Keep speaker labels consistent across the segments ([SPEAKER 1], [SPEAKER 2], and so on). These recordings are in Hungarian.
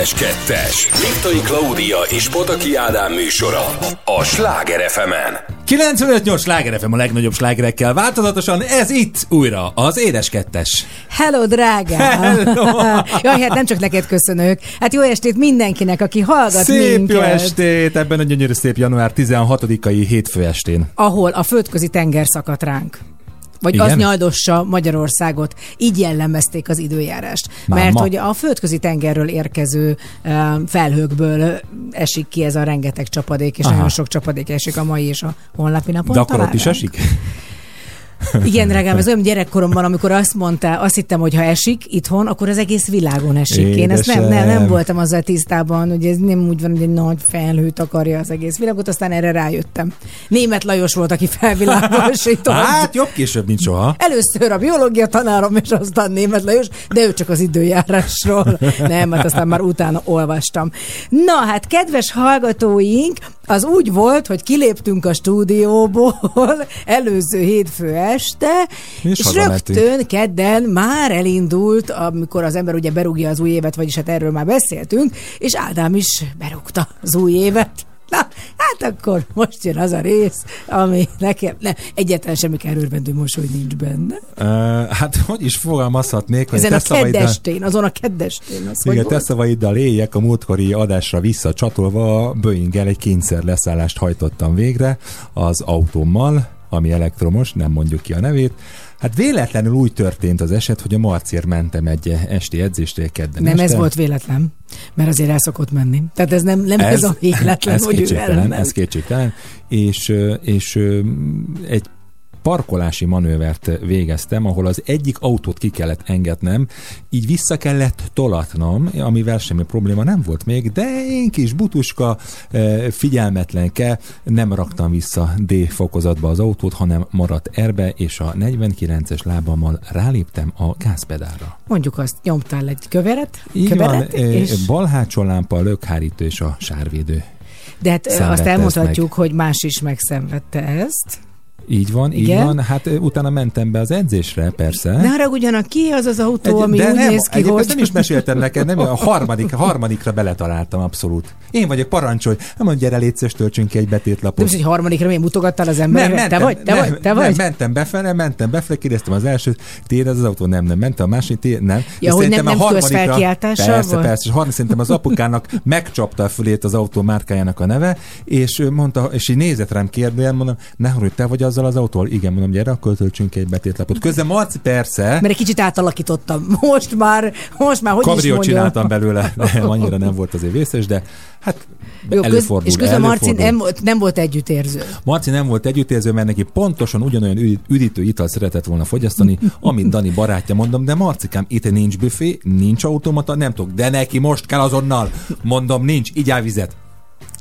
[SPEAKER 1] Édes Kettes. Liptai Klaudia és Potaki Ádám műsora. A Sláger fm -en.
[SPEAKER 2] 95-8 Sláger FM a legnagyobb slágerekkel változatosan, ez itt újra az Édes Kettes.
[SPEAKER 3] Hello, drága! Hello! Jaj, hát nem csak neked köszönök. Hát jó estét mindenkinek, aki hallgat
[SPEAKER 2] Szép
[SPEAKER 3] minket.
[SPEAKER 2] jó estét ebben a gyönyörű szép január 16-ai hétfő estén.
[SPEAKER 3] Ahol a földközi tenger szakadt ránk. Vagy
[SPEAKER 2] Igen?
[SPEAKER 3] az nyaldossa Magyarországot. Így jellemezték az időjárást.
[SPEAKER 2] Máma.
[SPEAKER 3] Mert hogy a földközi tengerről érkező felhőkből esik ki ez a rengeteg csapadék, és
[SPEAKER 2] Aha.
[SPEAKER 3] nagyon sok csapadék esik a mai és a holnapi napon.
[SPEAKER 2] De akkor ott is esik?
[SPEAKER 3] Igen, drágám, ez olyan gyerekkoromban, amikor azt mondta, azt hittem, hogy ha esik itthon, akkor az egész világon esik. Én ezt nem, nem, nem voltam azzal tisztában, hogy ez nem úgy van, hogy egy nagy felhőt akarja az egész világot, aztán erre rájöttem. Német Lajos volt, aki felvilágosított.
[SPEAKER 2] Hát jobb később, mint soha.
[SPEAKER 3] Először a biológia tanárom, és aztán német Lajos, de ő csak az időjárásról. Nem, hát aztán már utána olvastam. Na, hát kedves hallgatóink, az úgy volt, hogy kiléptünk a stúdióból előző hétfő este,
[SPEAKER 2] És
[SPEAKER 3] és
[SPEAKER 2] hazamentünk.
[SPEAKER 3] rögtön kedden már elindult, amikor az ember ugye berúgja az új évet, vagyis hát erről már beszéltünk, és Ádám is berúgta az új évet. Na, hát akkor most jön az a rész, ami nekem, nem, egyáltalán semmi kárőrvendő mosoly nincs benne.
[SPEAKER 2] Uh, hát hogy is fogalmazhatnék, hogy
[SPEAKER 3] Ezen
[SPEAKER 2] te
[SPEAKER 3] a keddestén, azon a keddestén. Az
[SPEAKER 2] Igen, te szavaiddal éljek a múltkori adásra visszacsatolva a boeing egy kényszer leszállást hajtottam végre az autómmal, ami elektromos, nem mondjuk ki a nevét. Hát véletlenül úgy történt az eset, hogy a Marciért mentem egy esti edzésre kedden
[SPEAKER 3] Nem
[SPEAKER 2] este.
[SPEAKER 3] ez volt véletlen, mert azért el szokott menni. Tehát ez nem, nem ez, ez a véletlen,
[SPEAKER 2] ez
[SPEAKER 3] hogy ő elment.
[SPEAKER 2] ez kétségtelen, és, és egy parkolási manővert végeztem, ahol az egyik autót ki kellett engednem, így vissza kellett tolatnom, amivel semmi probléma nem volt még, de én kis butuska, eh, figyelmetlenke, nem raktam vissza D fokozatba az autót, hanem maradt erbe, és a 49-es lábammal ráléptem a gázpedálra.
[SPEAKER 3] Mondjuk azt, nyomtál egy köveret,
[SPEAKER 2] Így
[SPEAKER 3] köveret,
[SPEAKER 2] van, eh,
[SPEAKER 3] és,
[SPEAKER 2] bal hátsó lámpa, a lökhárító és a sárvédő.
[SPEAKER 3] de hát
[SPEAKER 2] szenvedte
[SPEAKER 3] azt elmondhatjuk, hogy más is megszenvedte ezt.
[SPEAKER 2] Így van, így
[SPEAKER 3] Igen?
[SPEAKER 2] van. Hát utána mentem be az edzésre, persze.
[SPEAKER 3] Ne haragudjanak ki, az az autó,
[SPEAKER 2] Egy-
[SPEAKER 3] ami
[SPEAKER 2] de
[SPEAKER 3] úgy
[SPEAKER 2] nem,
[SPEAKER 3] néz ki, hogy...
[SPEAKER 2] nem is meséltem neked, nem, a harmadik, a harmadikra beletaláltam abszolút. Én vagyok, parancsolj, nem mondj, gyere légy szíves, töltsünk ki egy
[SPEAKER 3] Nem
[SPEAKER 2] betétlapot.
[SPEAKER 3] is, hogy harmadikra még mutogattál az emberre. te vagy? Te
[SPEAKER 2] nem,
[SPEAKER 3] vagy? Te
[SPEAKER 2] nem,
[SPEAKER 3] vagy?
[SPEAKER 2] mentem befele, mentem befele, kérdeztem az elsőt, tiéd ez az autó, nem, nem, mentem a másik, tiéd, nem. És
[SPEAKER 3] hogy
[SPEAKER 2] szerintem
[SPEAKER 3] nem-
[SPEAKER 2] a
[SPEAKER 3] nem
[SPEAKER 2] harmadikra- Persze,
[SPEAKER 3] volt?
[SPEAKER 2] persze, és harmadik szerintem az apukának megcsapta a fülét az autó márkájának a neve, és mondta, és így nézett rám kérdően, mondom, ne haragudj, te vagy azzal az autóval? Igen, mondom, gyere, akkor töltsünk egy betétlapot. Közben Marci, persze,
[SPEAKER 3] Mert egy kicsit átalakítottam. Most már, most már, hogy
[SPEAKER 2] kabriót csináltam belőle, nem, annyira nem volt azért vészes, de hát
[SPEAKER 3] Jó, köz,
[SPEAKER 2] előfordul.
[SPEAKER 3] és közben Marci nem, volt- nem volt együttérző.
[SPEAKER 2] Marci nem volt együttérző, mert neki pontosan ugyanolyan üdít- üdítő ital szeretett volna fogyasztani, amit Dani barátja mondom, de Marcikám, itt nincs büfé, nincs automata, nem tudok, de neki most kell azonnal. Mondom, nincs, igyál vizet.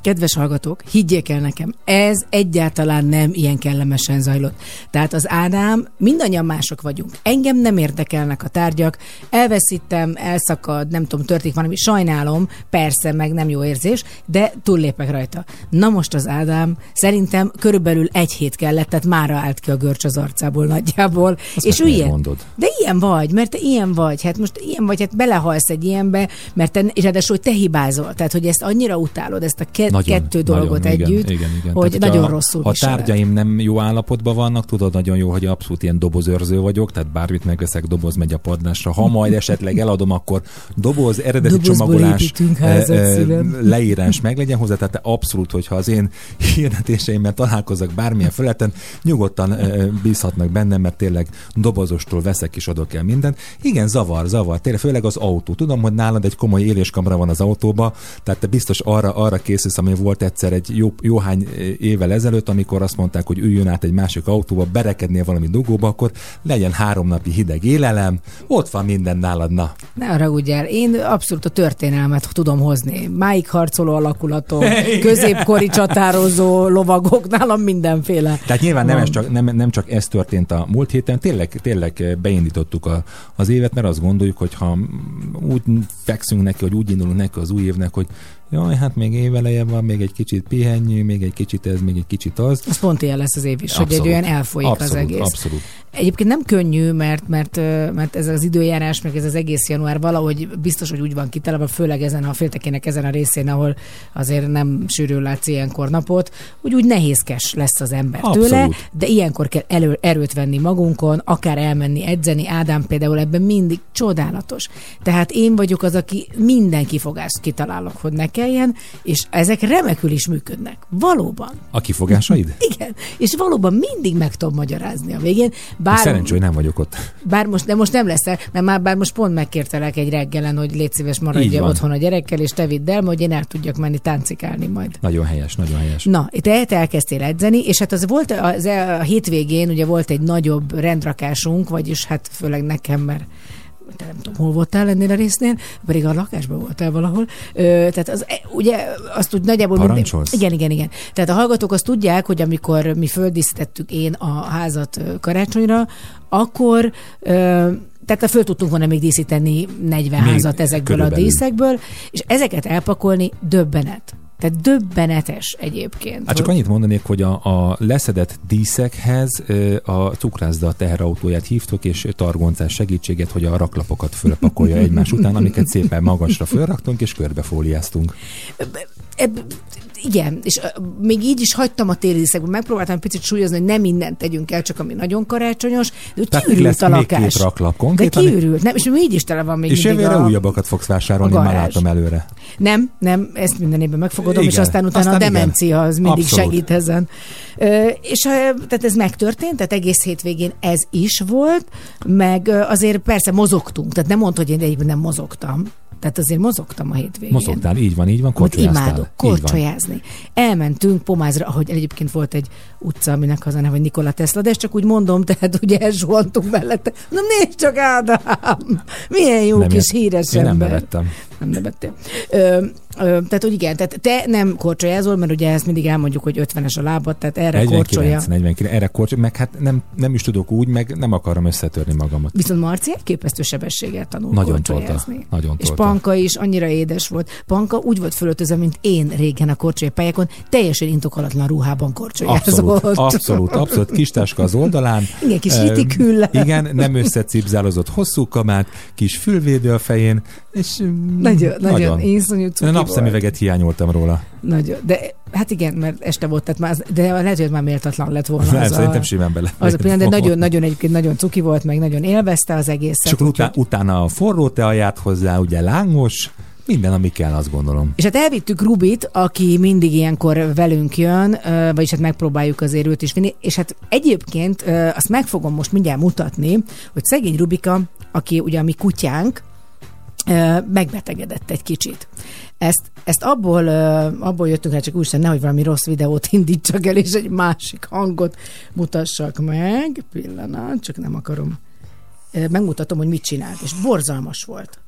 [SPEAKER 3] Kedves hallgatók, higgyék el nekem, ez egyáltalán nem ilyen kellemesen zajlott. Tehát az Ádám, mindannyian mások vagyunk. Engem nem érdekelnek a tárgyak, elveszítem, elszakad, nem tudom, történik valami, sajnálom, persze, meg nem jó érzés, de túllépek rajta. Na most az Ádám szerintem körülbelül egy hét kellett, tehát mára állt ki a görcs az arcából nagyjából.
[SPEAKER 2] Azt
[SPEAKER 3] és ő ilyen,
[SPEAKER 2] mondod?
[SPEAKER 3] de ilyen vagy, mert te ilyen vagy, hát most ilyen vagy, hát belehalsz egy ilyenbe, mert te, és ráadásul, hogy te hibázol, tehát hogy ezt annyira utálod, ezt a ke-
[SPEAKER 2] Nagyon,
[SPEAKER 3] kettő dolgot
[SPEAKER 2] nagyon,
[SPEAKER 3] együtt,
[SPEAKER 2] igen, igen, igen.
[SPEAKER 3] hogy
[SPEAKER 2] Tehát,
[SPEAKER 3] nagyon
[SPEAKER 2] ha,
[SPEAKER 3] rosszul
[SPEAKER 2] Ha a
[SPEAKER 3] viseled.
[SPEAKER 2] tárgyaim nem jó állapotban vannak, tudod nagyon jó, hogy abszolút ilyen dobozőrző vagyok, tehát bármit megveszek, doboz megy a padlásra. Ha majd esetleg eladom, akkor doboz, eredeti
[SPEAKER 3] Dobozból
[SPEAKER 2] csomagolás,
[SPEAKER 3] házat,
[SPEAKER 2] eh,
[SPEAKER 3] szívem.
[SPEAKER 2] leírás meg legyen hozzá, tehát abszolút, hogyha az én hirdetéseimmel találkozok bármilyen feleten, nyugodtan eh, bízhatnak bennem, mert tényleg dobozostól veszek és adok el mindent. Igen, zavar, zavar, tényleg főleg az autó. Tudom, hogy nálad egy komoly éléskamra van az autóba, tehát te biztos arra, arra készülsz, ami volt egyszer egy jó, jóhány évvel ezelőtt, amikor azt mondták, hogy üljön át egy másik autóba, berekednél valami dugóba, akkor legyen három napi hideg élelem, ott van minden nálad, na.
[SPEAKER 3] Ne haragudjál, én abszolút a történelmet tudom hozni. Máig harcoló alakulatok, középkori csatározó lovagok, nálam mindenféle.
[SPEAKER 2] Tehát nyilván nem, ez csak, nem, nem csak ez történt a múlt héten, tényleg, tényleg beindítottuk a, az évet, mert azt gondoljuk, hogy ha úgy fekszünk neki, hogy úgy indulunk neki az új évnek, hogy jaj, hát még éveleje van, még egy kicsit pihenjünk, még egy kicsit ez, még egy kicsit az.
[SPEAKER 3] Az pont ilyen lesz az év is, hogy
[SPEAKER 2] Abszolút.
[SPEAKER 3] egy olyan elfolyik
[SPEAKER 2] abszolút,
[SPEAKER 3] az egész.
[SPEAKER 2] Abszolút.
[SPEAKER 3] Egyébként nem könnyű, mert, mert, mert ez az időjárás, meg ez az egész január valahogy biztos, hogy úgy van kitalálva, főleg ezen a féltekének ezen a részén, ahol azért nem sűrű látsz ilyenkor napot, úgy úgy nehézkes lesz az ember
[SPEAKER 2] Abszolút.
[SPEAKER 3] tőle, de ilyenkor kell elő, erőt venni magunkon, akár elmenni edzeni. Ádám például ebben mindig csodálatos. Tehát én vagyok az, aki minden kifogást kitalálok, hogy nekem énekeljen, és ezek remekül is működnek. Valóban.
[SPEAKER 2] A kifogásaid?
[SPEAKER 3] Igen, és valóban mindig meg tudom magyarázni a végén.
[SPEAKER 2] Bár, Szerencsé, hogy nem vagyok ott.
[SPEAKER 3] Bár most, de most nem lesz, mert már bár most pont megkértelek egy reggelen, hogy légy szíves maradj otthon a gyerekkel, és te vidd el, hogy én el tudjak menni táncikálni majd.
[SPEAKER 2] Nagyon helyes, nagyon helyes.
[SPEAKER 3] Na, itt te elkezdtél edzeni, és hát az volt az, a hétvégén, ugye volt egy nagyobb rendrakásunk, vagyis hát főleg nekem, mert te nem tudom, hol voltál ennél a résznél, pedig a lakásban voltál valahol. Ö, tehát az, e, ugye azt úgy nagyjából...
[SPEAKER 2] Minden,
[SPEAKER 3] igen, igen, igen. Tehát a hallgatók azt tudják, hogy amikor mi földíszítettük én a házat karácsonyra, akkor ö, tehát föl tudtunk volna még díszíteni 40 még házat ezekből körülbelül. a díszekből, és ezeket elpakolni döbbenet. Tehát döbbenetes egyébként.
[SPEAKER 2] Hát csak annyit mondanék, hogy a, a leszedett díszekhez a cukrászda teherautóját hívtuk, és targoncás segítséget, hogy a raklapokat fölpakolja egymás után, amiket szépen magasra fölraktunk, és körbefóliáztunk
[SPEAKER 3] igen, és még így is hagytam a téli díszekben, megpróbáltam egy picit súlyozni, hogy nem mindent tegyünk el, csak ami nagyon karácsonyos, de úgy kiürült a lakás.
[SPEAKER 2] Két raklap,
[SPEAKER 3] konkrétan. De kiürült, nem, és még így is tele van még
[SPEAKER 2] És jövőre a... újabbakat fogsz vásárolni, már látom előre.
[SPEAKER 3] Nem, nem, ezt minden évben megfogadom, igen, és aztán utána aztán a demencia igen. az mindig Abszolút. segít ezen. Ö, és tehát ez megtörtént, tehát egész hétvégén ez is volt, meg azért persze mozogtunk, tehát nem mondta, hogy én egyébként nem mozogtam, tehát azért mozogtam a hétvégén.
[SPEAKER 2] Mozogtál, így van, így van,
[SPEAKER 3] korcsolyáztál. Imádok korcsolyázni. Elmentünk Pomázra, ahogy egyébként volt egy utca, aminek az a neve, hogy Nikola Tesla, de ezt csak úgy mondom, tehát ugye elzsuhantunk mellette. Na nézd csak, Ádám! Milyen jó nem kis híres
[SPEAKER 2] én ember. nem nevettem.
[SPEAKER 3] Nem nevettél. Ö, tehát, hogy igen, tehát te nem korcsolyázol, mert ugye ezt mindig elmondjuk, hogy 50-es a lábad, tehát erre 49, korcsolya.
[SPEAKER 2] 49, erre korcsolya, meg hát nem, nem is tudok úgy, meg nem akarom összetörni magamat.
[SPEAKER 3] Viszont Marci képesztő sebességgel tanul
[SPEAKER 2] nagyon. Tolta, nagyon
[SPEAKER 3] És tolta. Panka is annyira édes volt. Panka úgy volt fölöltözve, mint én régen a korcsolyapályákon, teljesen indokolatlan ruhában korcsolyázott.
[SPEAKER 2] Abszolút, abszolút, abszolút. Kis táska az oldalán.
[SPEAKER 3] Igen, kis hitikül.
[SPEAKER 2] Igen, nem összecipzálozott hosszú kamát, kis fülvédő a fején, és
[SPEAKER 3] nagyon, nagyon, nagyon iszonyú cuki
[SPEAKER 2] Napszemüveget hiányoltam róla.
[SPEAKER 3] Nagyon, de hát igen, mert este volt, tehát már, de lehet, hogy már méltatlan lett volna.
[SPEAKER 2] Nem, az szerintem a, simán bele.
[SPEAKER 3] Az a pillanat, de nagyon, nagyon egyébként nagyon cuki volt, meg nagyon élvezte az egészet.
[SPEAKER 2] Csak utá, utána a forró teaját hozzá, ugye lángos, minden, ami kell, azt gondolom.
[SPEAKER 3] És hát elvittük Rubit, aki mindig ilyenkor velünk jön, vagyis hát megpróbáljuk azért őt is vinni, és hát egyébként azt meg fogom most mindjárt mutatni, hogy szegény Rubika, aki ugye a mi kutyánk, megbetegedett egy kicsit. Ezt, ezt abból, abból jöttünk hát csak úgy, hogy nehogy valami rossz videót indítsak el, és egy másik hangot mutassak meg. Pillanat, csak nem akarom. Megmutatom, hogy mit csinált, és borzalmas volt.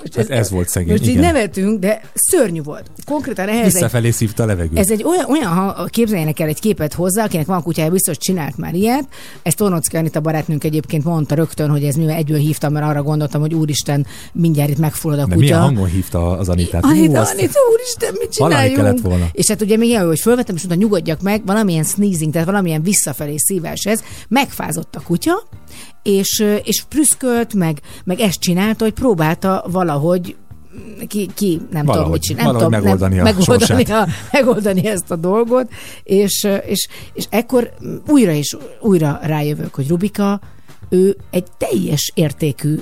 [SPEAKER 2] Most hát ez, ez volt szegény.
[SPEAKER 3] Most igen. így nevetünk, de szörnyű volt. Konkrétan ehhez
[SPEAKER 2] Visszafelé egy, szívta a levegőt.
[SPEAKER 3] Ez egy olyan, olyan ha képzeljenek el egy képet hozzá, akinek van kutyája, biztos csinált már ilyet. Ezt Tornocki Anita barátnőnk egyébként mondta rögtön, hogy ez mivel egyből hívtam, mert arra gondoltam, hogy úristen, mindjárt itt megfullad a kutya. De
[SPEAKER 2] milyen hangon hívta az Anitát?
[SPEAKER 3] Anita, Hú, Anita, úristen, mit csináljunk?
[SPEAKER 2] kellett volna.
[SPEAKER 3] És hát ugye még ilyen, hogy fölvettem, és mondta, nyugodjak meg, valamilyen sneezing, tehát valamilyen visszafelé szívás ez, megfázott a kutya, és, és prüszkölt, meg, meg ezt csinálta, hogy próbálta valahogy ki, ki nem valahogy, tudom, mit csinál, nem tudom,
[SPEAKER 2] megoldani, nem, a
[SPEAKER 3] megoldani, a, megoldani ezt a dolgot, és, és, és ekkor újra és újra rájövök, hogy Rubika, ő egy teljes értékű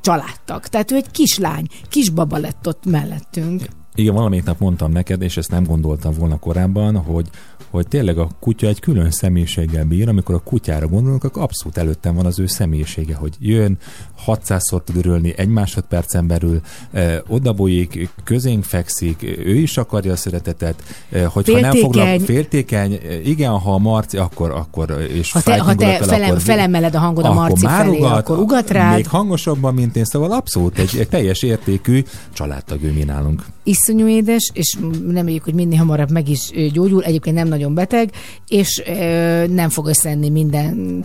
[SPEAKER 3] családtag. Tehát ő egy kislány, kisbaba lett ott mellettünk.
[SPEAKER 2] Igen, valamelyik nap mondtam neked, és ezt nem gondoltam volna korábban, hogy hogy tényleg a kutya egy külön személyiséggel bír, amikor a kutyára gondolunk, akkor abszolút előttem van az ő személyisége, hogy jön, 600-szor tud örülni egy másodpercen belül, eh, odabújik, közénk fekszik, ő is akarja a szeretetet, eh, hogyha nem foglal, féltékeny, igen, ha a Marci, akkor, akkor és
[SPEAKER 3] ha te, ha te felem, akkor, felemeled a hangod a Marci felé, ugat, akkor ugat rád.
[SPEAKER 2] Még hangosabban, mint én, szóval abszolút egy, egy teljes értékű családtag ő mi nálunk.
[SPEAKER 3] Iszonyú édes, és nem hogy minél hamarabb meg is gyógyul, egyébként nem nagyon nagyon beteg, és ö, nem fog összenni minden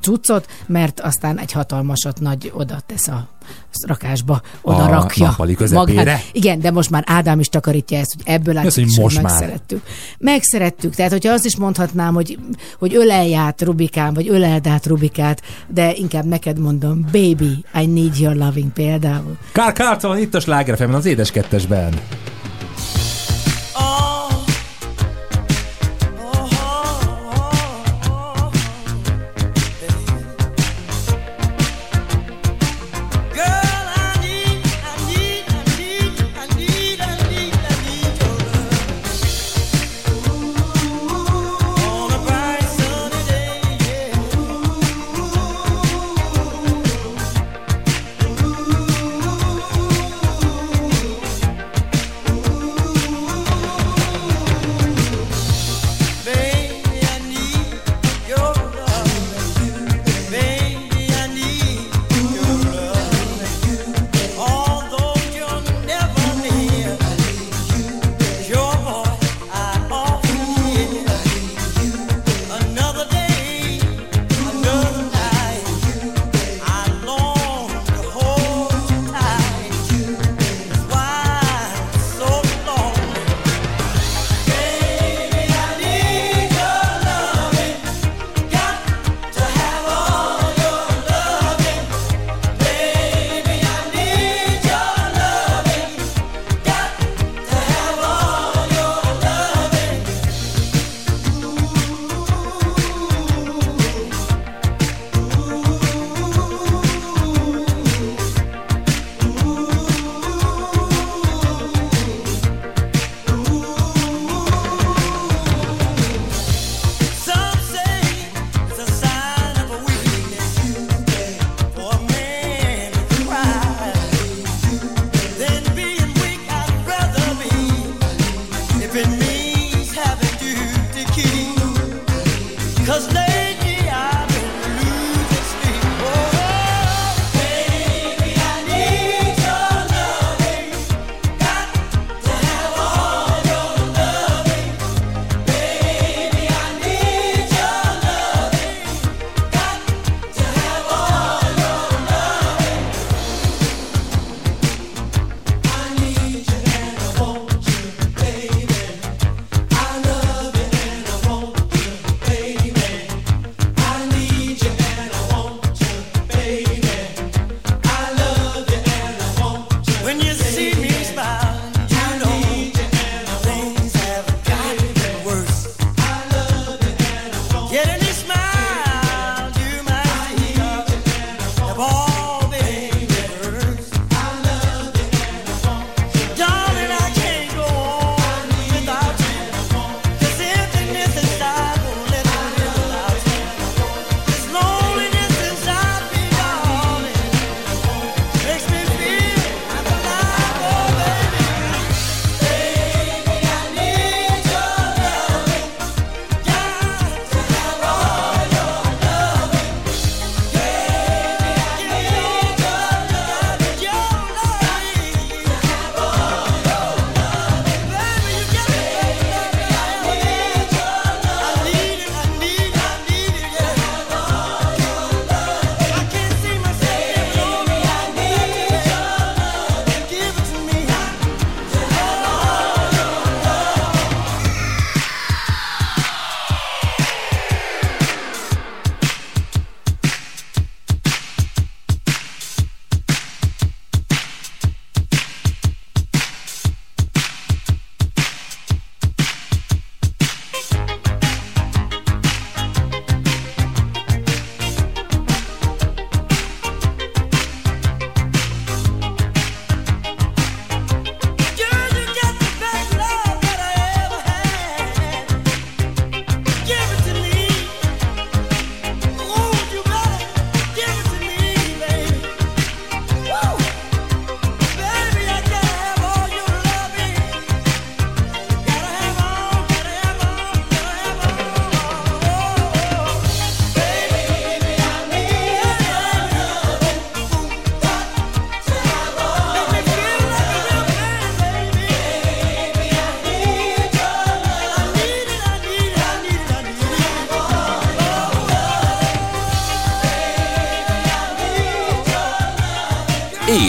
[SPEAKER 3] cuccot, mert aztán egy hatalmasat nagy oda tesz a rakásba, oda a rakja
[SPEAKER 2] magát.
[SPEAKER 3] Igen, de most már Ádám is takarítja ezt, hogy ebből át
[SPEAKER 2] hogy most
[SPEAKER 3] megszerettük. Már. Megszerettük, tehát hogyha azt is mondhatnám, hogy, hogy ölelj át Rubikán, vagy öleld át Rubikát, de inkább neked mondom, baby, I need your loving például.
[SPEAKER 2] Kár Carlton itt a slágerfemben, az édes kettesben.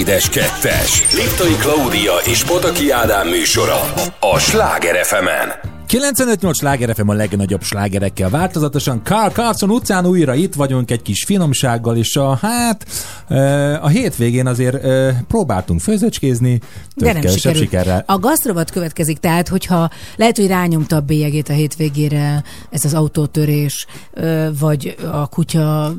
[SPEAKER 4] Édes Kettes. Liptai Klaudia és Pataki Ádám műsora a Sláger fm
[SPEAKER 2] 95-8 sláger FM a legnagyobb slágerekkel változatosan. Carl Carlson utcán újra itt vagyunk egy kis finomsággal, és a, hát a hétvégén azért próbáltunk főzöcskézni,
[SPEAKER 3] de nem sikerült. sikerrel. A gasztrovat következik, tehát hogyha lehet, hogy rányomta a bélyegét a hétvégére ez az autótörés, vagy a kutya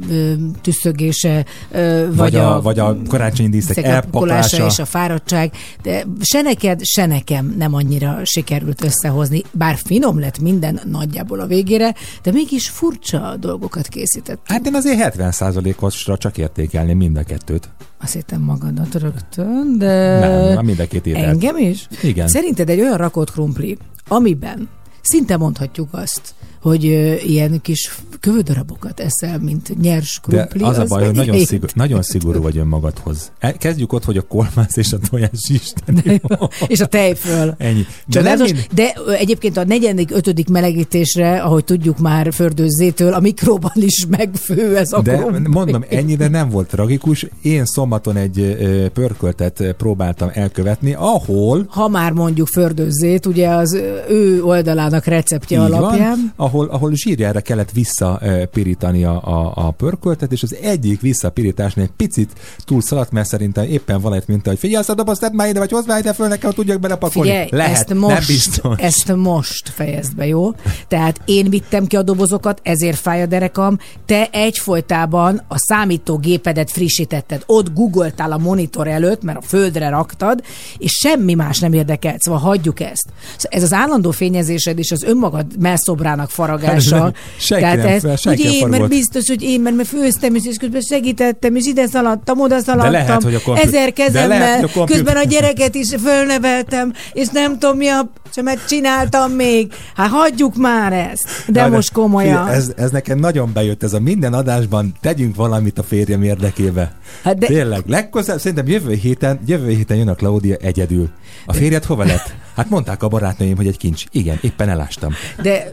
[SPEAKER 3] tüsszögése, vagy,
[SPEAKER 2] vagy a, a, vagy a karácsonyi díszek elpaklása.
[SPEAKER 3] és a fáradtság, de se neked, se nekem nem annyira sikerült összehozni, bár finom lett minden nagyjából a végére, de mégis furcsa dolgokat készített.
[SPEAKER 2] Hát én azért 70%-osra csak értékelni mind a kettőt.
[SPEAKER 3] Azt hittem magadat rögtön, de...
[SPEAKER 2] Nem, mind a két ételt.
[SPEAKER 3] Engem is?
[SPEAKER 2] Igen.
[SPEAKER 3] Szerinted egy olyan rakott krumpli, amiben szinte mondhatjuk azt, hogy ilyen kis kövődarabokat eszel, mint nyers krumpli.
[SPEAKER 2] De az, az a baj, hogy nagyon, szigor, nagyon szigorú vagy önmagadhoz. Kezdjük ott, hogy a kolmász és a tojás Isten.
[SPEAKER 3] és a tejföl.
[SPEAKER 2] Ennyi.
[SPEAKER 3] De, nem mind... de egyébként a negyedik, ötödik melegítésre, ahogy tudjuk már fördőzzétől, a mikróban is megfő ez a
[SPEAKER 2] De
[SPEAKER 3] krumpli.
[SPEAKER 2] mondom, ennyire nem volt tragikus. Én szombaton egy pörköltet próbáltam elkövetni, ahol...
[SPEAKER 3] Ha már mondjuk fördőzzét, ugye az ő oldalának receptje alapján. Van,
[SPEAKER 2] ahol ahol, ahol zsírjára kellett visszapirítani a, a, a pörköltet, és az egyik visszapirításnál egy picit túl szaladt, mert szerintem éppen valamit, mint hogy figyelj, azt a dobozt tedd már ide, vagy hozd már ide föl nekem, tudjak belepakolni.
[SPEAKER 3] Figyelj,
[SPEAKER 2] Lehet,
[SPEAKER 3] ezt most,
[SPEAKER 2] nem biztos.
[SPEAKER 3] Ezt most fejezd be, jó? Tehát én vittem ki a dobozokat, ezért fáj a derekam, te egyfolytában a számítógépedet frissítetted, ott googoltál a monitor előtt, mert a földre raktad, és semmi más nem érdekelt, szóval hagyjuk ezt. Szóval ez az állandó fényezésed és az önmagad melszobrának faragása.
[SPEAKER 2] senki Tehát nem, ez, fel,
[SPEAKER 3] hogy én, mert biztos, hogy én, mert, mert főztem, és közben segítettem, és ide szaladtam, oda szaladtam,
[SPEAKER 2] de lehet, hogy a kompi...
[SPEAKER 3] ezer kezemmel, lehet, a kompi... közben a gyereket is fölneveltem, és nem tudom mi a mert csináltam még. Hát hagyjuk már ezt. De Na, most komolyan.
[SPEAKER 2] Ez, ez nekem nagyon bejött, ez a minden adásban tegyünk valamit a férjem érdekébe. Hát de... Tényleg, legközelebb, szerintem jövő héten, jövő héten jön a Claudia egyedül. A férjed hova lett? Hát mondták a barátnőim, hogy egy kincs. Igen, éppen elástam.
[SPEAKER 3] De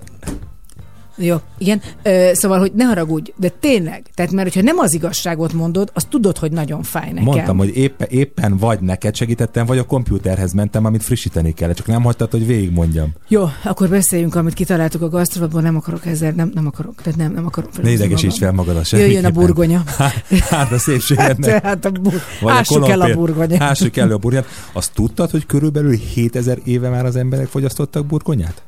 [SPEAKER 3] jó, igen. Ö, szóval, hogy ne haragudj, de tényleg, tehát mert hogyha nem az igazságot mondod, azt tudod, hogy nagyon fáj nekem.
[SPEAKER 2] Mondtam, hogy éppen, éppen vagy neked segítettem, vagy a kompjúterhez mentem, amit frissíteni kell, csak nem hagytad, hogy végigmondjam.
[SPEAKER 3] Jó, akkor beszéljünk, amit kitaláltuk a gasztrovatban, nem akarok ezzel, nem, nem akarok, tehát nem, nem akarok.
[SPEAKER 2] Ne idegesíts fel magad a
[SPEAKER 3] Jöjjön a burgonya.
[SPEAKER 2] Hát, hát a szépségednek.
[SPEAKER 3] Hát, hát a bur... Ássuk el a burgonyát.
[SPEAKER 2] Ássuk el a burgonyát. Azt tudtad, hogy körülbelül 7000 éve már az emberek fogyasztottak burgonyát?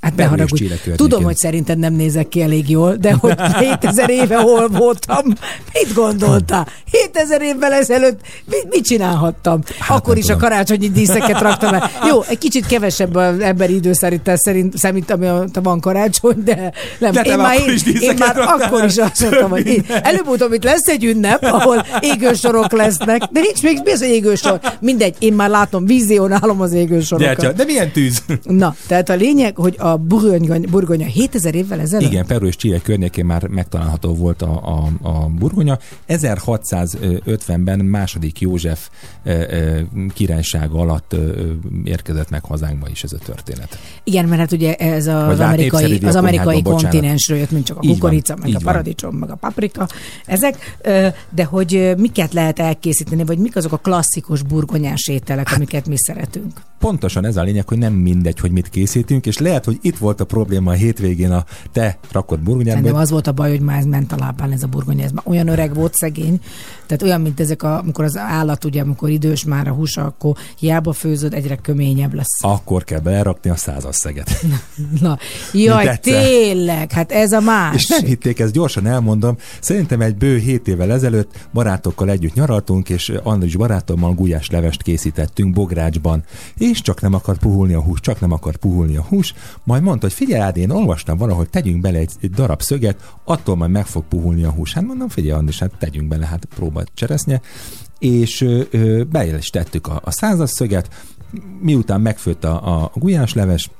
[SPEAKER 3] Hát ne haragudj. Tudom, hogy szerinted nem nézek ki elég jól, de hogy 7000 éve hol voltam, mit gondoltál? 7000 évvel ezelőtt mit, mit csinálhattam? Hát Akkor is tudom. a karácsonyi díszeket raktam el. Jó, egy kicsit kevesebb az emberi idő szerint, számít, ami van karácsony, de nem.
[SPEAKER 2] De
[SPEAKER 3] én,
[SPEAKER 2] már, én,
[SPEAKER 3] én már akkor is azt mondtam, hogy előbb-utóbb itt lesz egy ünnep, ahol égősorok lesznek, de nincs még mi az égősor. Mindegy, én már látom, vizionálom az égősorokat.
[SPEAKER 2] De, de milyen tűz?
[SPEAKER 3] Na, tehát a lényeg, hogy a burgonya, burgonya 7000 évvel ezelőtt?
[SPEAKER 2] Igen, Peru és Chile környékén már megtalálható volt a, a, a burgonya. 1650-ben második József királysága alatt érkezett meg hazánkba is ez a történet.
[SPEAKER 3] Igen, mert hát ugye ez az hát amerikai, az amerikai kontinensről jött, mint csak a kukorica, meg a paradicsom, meg a paprika, ezek, de hogy miket lehet elkészíteni, vagy mik azok a klasszikus burgonyás ételek, hát, amiket mi szeretünk?
[SPEAKER 2] Pontosan ez a lényeg, hogy nem mindegy, hogy mit készítünk, és lehet, hogy itt volt a probléma a hétvégén a te rakott burgonyádban.
[SPEAKER 3] Szerintem az volt a baj, hogy már ment a lábán ez a burgonya, ez már olyan öreg volt szegény, tehát olyan, mint ezek, a, amikor az állat, ugye, amikor idős már a húsa, akkor hiába főzöd, egyre köményebb lesz.
[SPEAKER 2] Akkor kell belerakni a százas szeget.
[SPEAKER 3] Na, na. jaj, tényleg, hát ez a más.
[SPEAKER 2] És nem hitték, ezt gyorsan elmondom. Szerintem egy bő hét évvel ezelőtt barátokkal együtt nyaraltunk, és Andris barátommal gulyás levest készítettünk Bográcsban. És csak nem akar puhulni a hús, csak nem akar puhulni a hús. Majd mondta, hogy figyelj, én olvastam valahol, tegyünk bele egy, egy darab szöget, attól majd meg fog puhulni a hús. Hát mondom, figyelj, Andris, hát tegyünk bele, hát próbált cseresznye. És be a, a százas szöget, miután megfőtt a, a gulyásleves,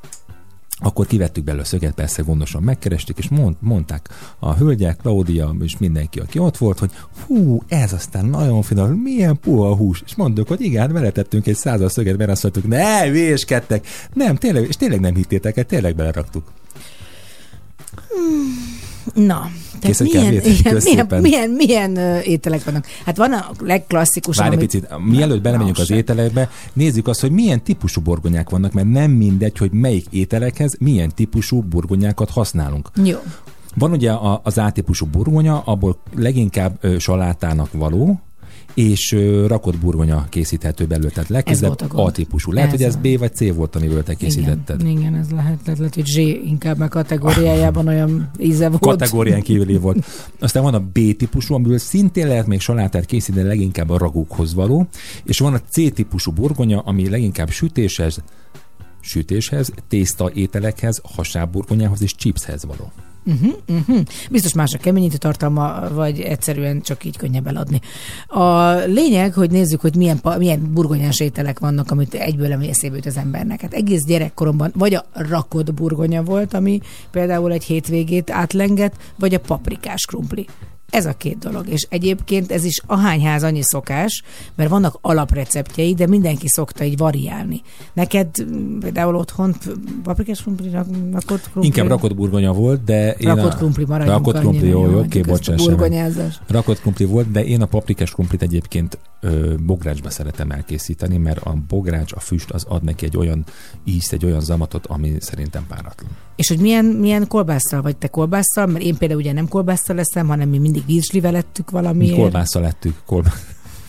[SPEAKER 2] akkor kivettük belőle a szöget, persze gondosan megkerestük, és mond, mondták a hölgyek, Claudia és mindenki, aki ott volt, hogy hú, ez aztán nagyon finom, milyen puha a hús. És mondjuk, hogy igen, beletettünk egy százal szöget, mert azt mondtuk, ne, véskedtek. Nem, tényleg, és tényleg nem hittétek el, tényleg beleraktuk.
[SPEAKER 3] Hmm Na, tehát milyen, milyen, milyen, milyen, milyen ö, ételek vannak? Hát van a legklasszikusabb,
[SPEAKER 2] Várj egy
[SPEAKER 3] amit-
[SPEAKER 2] picit, mielőtt belemegyünk
[SPEAKER 3] Na,
[SPEAKER 2] az ételekbe, nézzük azt, hogy milyen típusú burgonyák vannak, mert nem mindegy, hogy melyik ételekhez milyen típusú burgonyákat használunk.
[SPEAKER 3] Jó.
[SPEAKER 2] Van ugye a- az A-típusú burgonya, abból leginkább ö, salátának való, és rakott burgonya készíthető belőle, tehát legközelebb
[SPEAKER 3] a gond.
[SPEAKER 2] A-típusú. Lehet,
[SPEAKER 3] Ez
[SPEAKER 2] hogy ez
[SPEAKER 3] a-
[SPEAKER 2] B vagy C volt, amiből te készítetted.
[SPEAKER 3] Igen, igen, ez lehet, lehet, lehet, hogy Z inkább meg kategóriájában olyan íze volt.
[SPEAKER 2] kategórián kívüli volt. Aztán van a B-típusú, amiből szintén lehet még salátát készíteni, de leginkább a ragúkhoz való. És van a C-típusú burgonya, ami leginkább sütéshez, sütéshez, tészta ételekhez, hasábburgonyához és chipshez való.
[SPEAKER 3] Uh-huh, uh-huh. Biztos más a keményítő tartalma, vagy egyszerűen csak így könnyebb eladni. A lényeg, hogy nézzük, hogy milyen, milyen burgonyás ételek vannak, amit egyből ami eszébe az embernek. Hát egész gyerekkoromban vagy a rakott burgonya volt, ami például egy hétvégét átlengett, vagy a paprikás krumpli. Ez a két dolog. És egyébként ez is ahányház annyi szokás, mert vannak alapreceptjei, de mindenki szokta így variálni. Neked mm, például otthon paprikás krumpli, rak- rakott krumpli?
[SPEAKER 2] Inkább rakott burgonya volt, de én
[SPEAKER 3] Rakott
[SPEAKER 2] a...
[SPEAKER 3] krumpli maradjunk
[SPEAKER 2] Rakott krumpli, jó, jó, oké,
[SPEAKER 3] ezt a
[SPEAKER 2] bocsáss meg.
[SPEAKER 3] Burgonyázás.
[SPEAKER 2] Rakott krumpli volt, de én a paprikás krumplit egyébként ö, bográcsba szeretem elkészíteni, mert a bogrács, a füst az ad neki egy olyan ízt, egy olyan zamatot, ami szerintem páratlan.
[SPEAKER 3] És hogy milyen, milyen kolbásszal vagy te kolbásszal, mert én például ugye nem kolbásszal leszem, hanem mi mindig vízslivel ettük
[SPEAKER 2] Mi
[SPEAKER 3] valamiért.
[SPEAKER 2] kolbásszal lettük. Kolbá...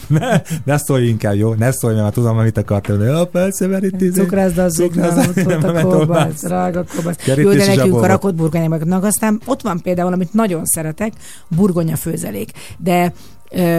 [SPEAKER 2] Ne, ne szólj inkább, jó? Ne szólj, mert már tudom, amit akartál. Ja, persze, mert itt izé-
[SPEAKER 3] Cukrászd az
[SPEAKER 2] nem,
[SPEAKER 3] a kolbász, drága kolbász. Jó, de nekünk a rakott burgonyának. Aztán ott van például, amit nagyon szeretek, burgonya főzelék. De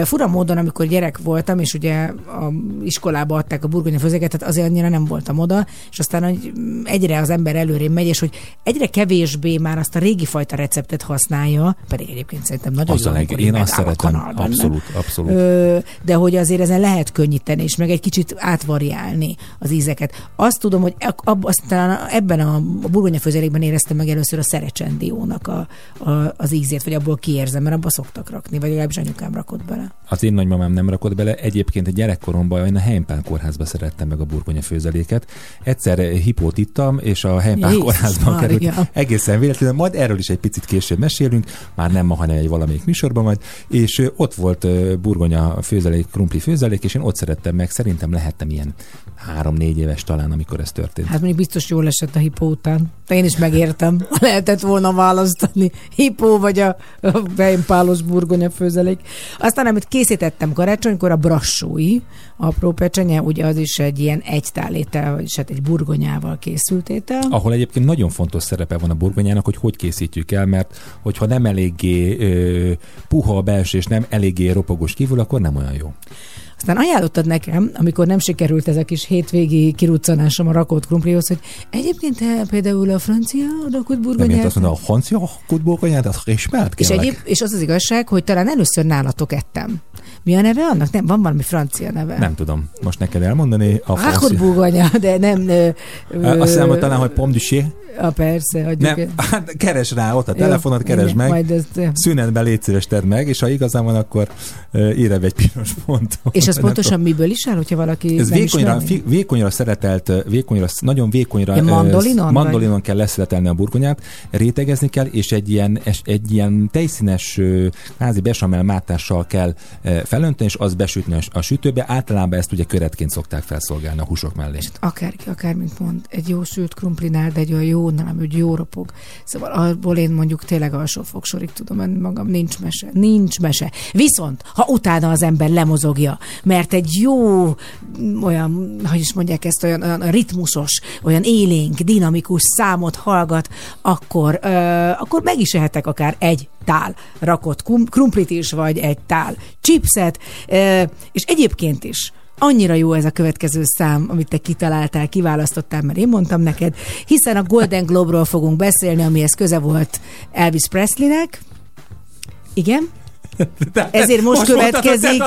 [SPEAKER 3] fura módon, amikor gyerek voltam, és ugye a iskolába adták a burgonya főzeléket, tehát azért annyira nem voltam oda, és aztán hogy egyre az ember előrébb megy, és hogy egyre kevésbé már azt a régi fajta receptet használja, pedig egyébként szerintem nagyon
[SPEAKER 2] Az
[SPEAKER 3] jó,
[SPEAKER 2] leg... Én azt szeretem. Abszolút, abszolút.
[SPEAKER 3] Ö, de hogy azért ezen lehet könnyíteni, és meg egy kicsit átvariálni az ízeket. Azt tudom, hogy ab, aztán ebben a, a burgonya főzelékben éreztem meg először a szerecsendiónak a, a, az ízét, vagy abból kiérzem, mert abba szoktak rakni, vagy legalábbis anyukám rakott bele.
[SPEAKER 2] Az én nagymamám nem rakott bele. Egyébként a gyerekkoromban én a Heimpán kórházba szerettem meg a burgonya főzeléket. Egyszer hipót ittam, és a Heimpán kórházban került. Egészen véletlenül, majd erről is egy picit később mesélünk, már nem ma, hanem egy valamelyik műsorban majd. És ott volt burgonya főzelék, krumpli főzelék, és én ott szerettem meg. Szerintem lehettem ilyen három-négy éves talán, amikor ez történt.
[SPEAKER 3] Hát mondjuk biztos jól esett a hipó után. De én is megértem, lehetett volna választani. Hipó vagy a, a beimpálos burgonya főzelék. Aztán, amit készítettem karácsonykor, a brassói, apró pecsenye, ugye az is egy ilyen egy tálétel, vagyis hát egy burgonyával készült étel.
[SPEAKER 2] ahol egyébként nagyon fontos szerepe van a burgonyának, hogy hogy készítjük el, mert hogyha nem eléggé ö, puha a belső, és nem eléggé ropogós kívül, akkor nem olyan jó.
[SPEAKER 3] Aztán ajánlottad nekem, amikor nem sikerült ez a kis hétvégi kiruccanásom a rakott krumplihoz, hogy egyébként te például a francia rakott
[SPEAKER 2] Nem
[SPEAKER 3] burgonyát...
[SPEAKER 2] azt mondta, a francia kutburgonyát, az ismert
[SPEAKER 3] és, egyéb, és az az igazság, hogy talán először nálatok ettem. Mi a neve annak? Nem, van valami francia neve.
[SPEAKER 2] Nem tudom, most neked elmondani. A
[SPEAKER 3] Rakott burgonya, de nem... Ö, ö,
[SPEAKER 2] Azt hiszem, hogy talán, hogy pomme du.
[SPEAKER 3] A persze, hagyjuk.
[SPEAKER 2] Nem, hát keres rá ott a
[SPEAKER 3] Jó,
[SPEAKER 2] telefonot, keresd
[SPEAKER 3] igen,
[SPEAKER 2] meg.
[SPEAKER 3] Majd ezt,
[SPEAKER 2] Szünetben légy szíves, tedd meg, és ha igazán van, akkor uh, ír egy piros pontot.
[SPEAKER 3] és
[SPEAKER 2] Nem
[SPEAKER 3] pontosan miből is áll, hogyha valaki
[SPEAKER 2] Ez vékonyra, fi, vékonyra szeretelt, vékonyra, nagyon vékonyra,
[SPEAKER 3] Ja, mandolinon,
[SPEAKER 2] mandolinon kell leszeletelni a burgonyát, rétegezni kell, és egy ilyen, egy ilyen tejszínes házi besamel mátással kell felönteni, és az besütni a, sütőbe. Általában ezt ugye köretként szokták felszolgálni a húsok mellé.
[SPEAKER 3] Akárki, akármint mond, egy jó sült krumplinál, de egy olyan jó, nem, hogy jó ropog. Szóval abból én mondjuk tényleg alsó fogsorig tudom menni magam, nincs mese, nincs mese. Viszont, ha utána az ember lemozogja, mert egy jó, mm, olyan, hogy is mondják ezt, olyan, olyan ritmusos, olyan élénk, dinamikus számot hallgat, akkor, ö, akkor meg is ehetek akár egy tál rakott krumplit is, vagy egy tál chipset, ö, és egyébként is annyira jó ez a következő szám, amit te kitaláltál, kiválasztottál, mert én mondtam neked, hiszen a Golden Globe-ról fogunk beszélni, amihez köze volt Elvis Presleynek. Igen? Ezért most,
[SPEAKER 2] Most mondtad,
[SPEAKER 3] következik.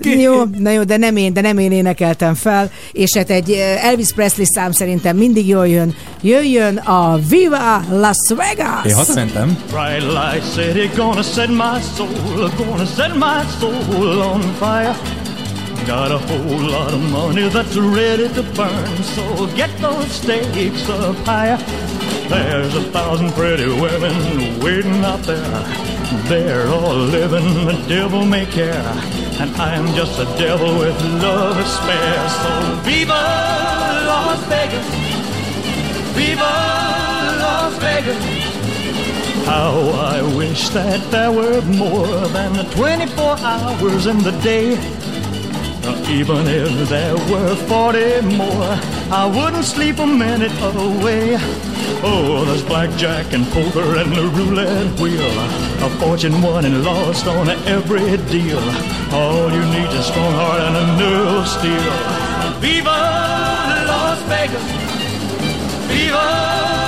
[SPEAKER 2] ki.
[SPEAKER 3] Jó, na jó, de nem én, de nem én énekeltem fel, és hát egy eh, Elvis Presley szám szerintem mindig jól jön. Jöjjön a Viva Las Vegas!
[SPEAKER 2] Én hazamentem.
[SPEAKER 5] Bright light city gonna set my soul, gonna set my soul on fire. Got a whole lot of money that's ready to burn, so get those stakes up higher. There's a thousand pretty women waiting out there. They're all living the devil may care, and I'm just a devil with love to spare. So viva Las Vegas, viva Las Vegas. How I wish that there were more than the 24 hours in the day. Even if there were 40 more, I wouldn't sleep a minute away. Oh, there's blackjack and poker and the roulette wheel. A fortune won and lost on every deal. All you need is a strong heart and a nerve steel. Viva Las Vegas! Viva!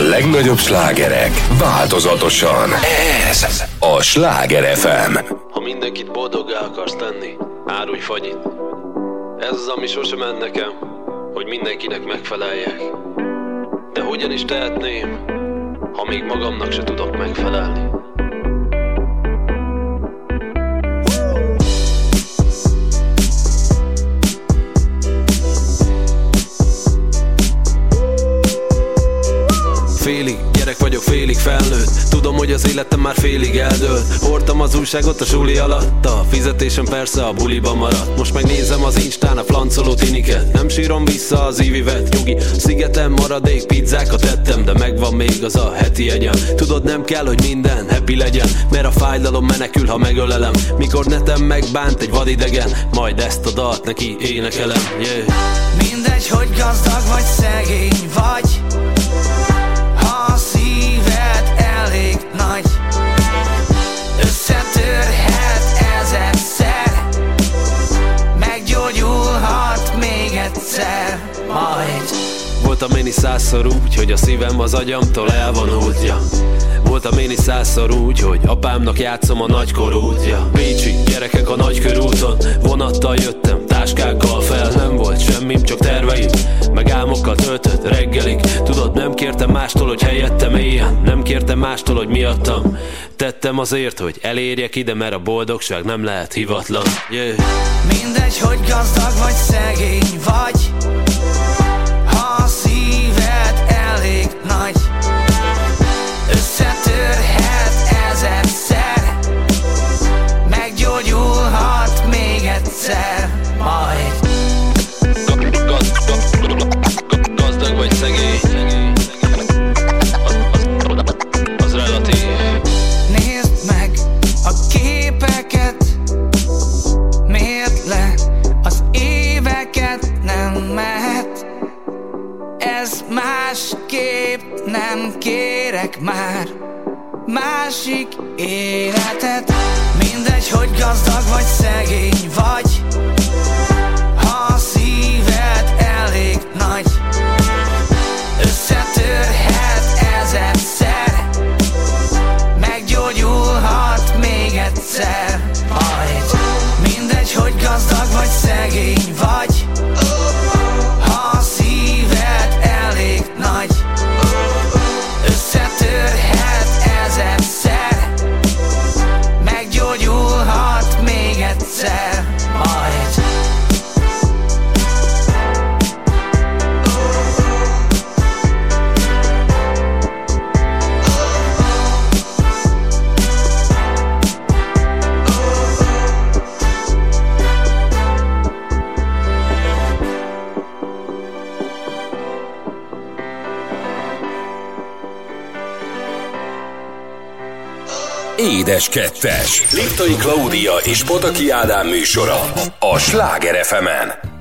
[SPEAKER 4] A legnagyobb slágerek változatosan. Ez a Sláger FM.
[SPEAKER 6] Ha mindenkit boldoggá akarsz tenni, árulj fagyit. Ez az, ami sosem ment nekem, hogy mindenkinek megfeleljek. De hogyan is tehetném, ha még magamnak se tudok megfelelni? Vagyok, félig felnőtt. Tudom, hogy az életem már félig eldőlt. Hordtam az újságot a suli alatt. A fizetésem persze a buliba maradt. Most megnézem az Instán a flancoló tiniket. Nem sírom vissza az ívivet Nyugi, szigeten maradék pizzákat ettem De megvan még az a heti egyen Tudod, nem kell, hogy minden happy legyen Mert a fájdalom menekül, ha megölelem. Mikor netem megbánt egy vadidegen Majd ezt a dalt neki énekelem. Yeah.
[SPEAKER 7] Mindegy, hogy gazdag vagy szegény vagy még egyszer Majd
[SPEAKER 6] Voltam én is százszor úgy, hogy a szívem az agyamtól elvonultja Voltam én is százszor úgy, hogy apámnak játszom a nagykorútja Bécsi gyerekek a nagykörúton Vonattal jöttem, táskákkal fel. Nem volt semmim, csak terveim Meg álmokkal töltött reggelig. Tudod, nem kértem mástól, hogy helyettem éljen. Nem kértem mástól, hogy miattam. Tettem azért, hogy elérjek ide Mert a boldogság nem lehet hivatlan. Yeah.
[SPEAKER 7] Mindegy, hogy gazdag vagy szegény vagy másképp nem kérek már Másik életet. Mindegy, hogy gazdag vagy szegény vagy
[SPEAKER 4] Édes Kettes. Liptai Klaudia és Pataki Ádám műsora a Sláger fm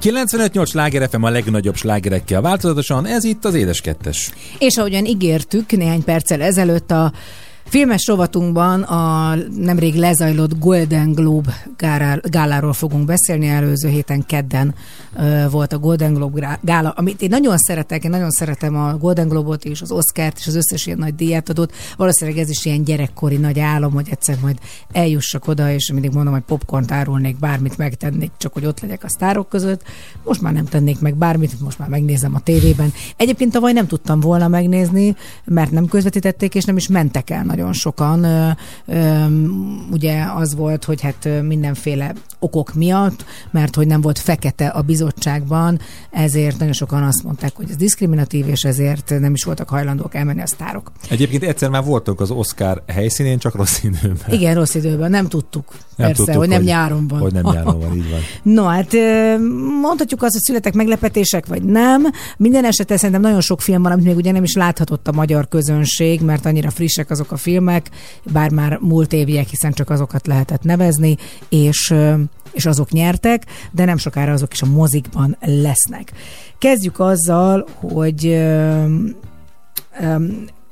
[SPEAKER 2] 95-8 sláger FM a legnagyobb slágerekkel változatosan, ez itt az Édes Kettes.
[SPEAKER 3] És ahogyan ígértük néhány perccel ezelőtt a Filmes rovatunkban a nemrég lezajlott Golden Globe gáláról fogunk beszélni. Előző héten kedden volt a Golden Globe gála, amit én nagyon szeretek, én nagyon szeretem a Golden Globe-ot és az Oscar-t és az összes ilyen nagy díjátadót. Valószínűleg ez is ilyen gyerekkori nagy álom, hogy egyszer majd eljussak oda, és mindig mondom, hogy popcorn árulnék, bármit megtennék, csak hogy ott legyek a sztárok között. Most már nem tennék meg bármit, most már megnézem a tévében. Egyébként tavaly nem tudtam volna megnézni, mert nem közvetítették, és nem is mentek el nagyon sokan. Ugye az volt, hogy hát mindenféle okok miatt, mert hogy nem volt fekete a bizottságban, ezért nagyon sokan azt mondták, hogy ez diszkriminatív, és ezért nem is voltak hajlandók elmenni a sztárok.
[SPEAKER 2] Egyébként egyszer már voltunk az Oscar helyszínén, csak rossz időben.
[SPEAKER 3] Igen, rossz időben, nem tudtuk. Nem persze, tudtuk, hogy nem hogy, nyáron van.
[SPEAKER 2] Hogy nem nyáron van, így van.
[SPEAKER 3] No, hát mondhatjuk azt, hogy születek meglepetések, vagy nem. Minden esetre szerintem nagyon sok film van, amit még ugye nem is láthatott a magyar közönség, mert annyira frissek azok a filmek, bár már múlt éviek, hiszen csak azokat lehetett nevezni, és és azok nyertek, de nem sokára azok is a mozikban lesznek. Kezdjük azzal, hogy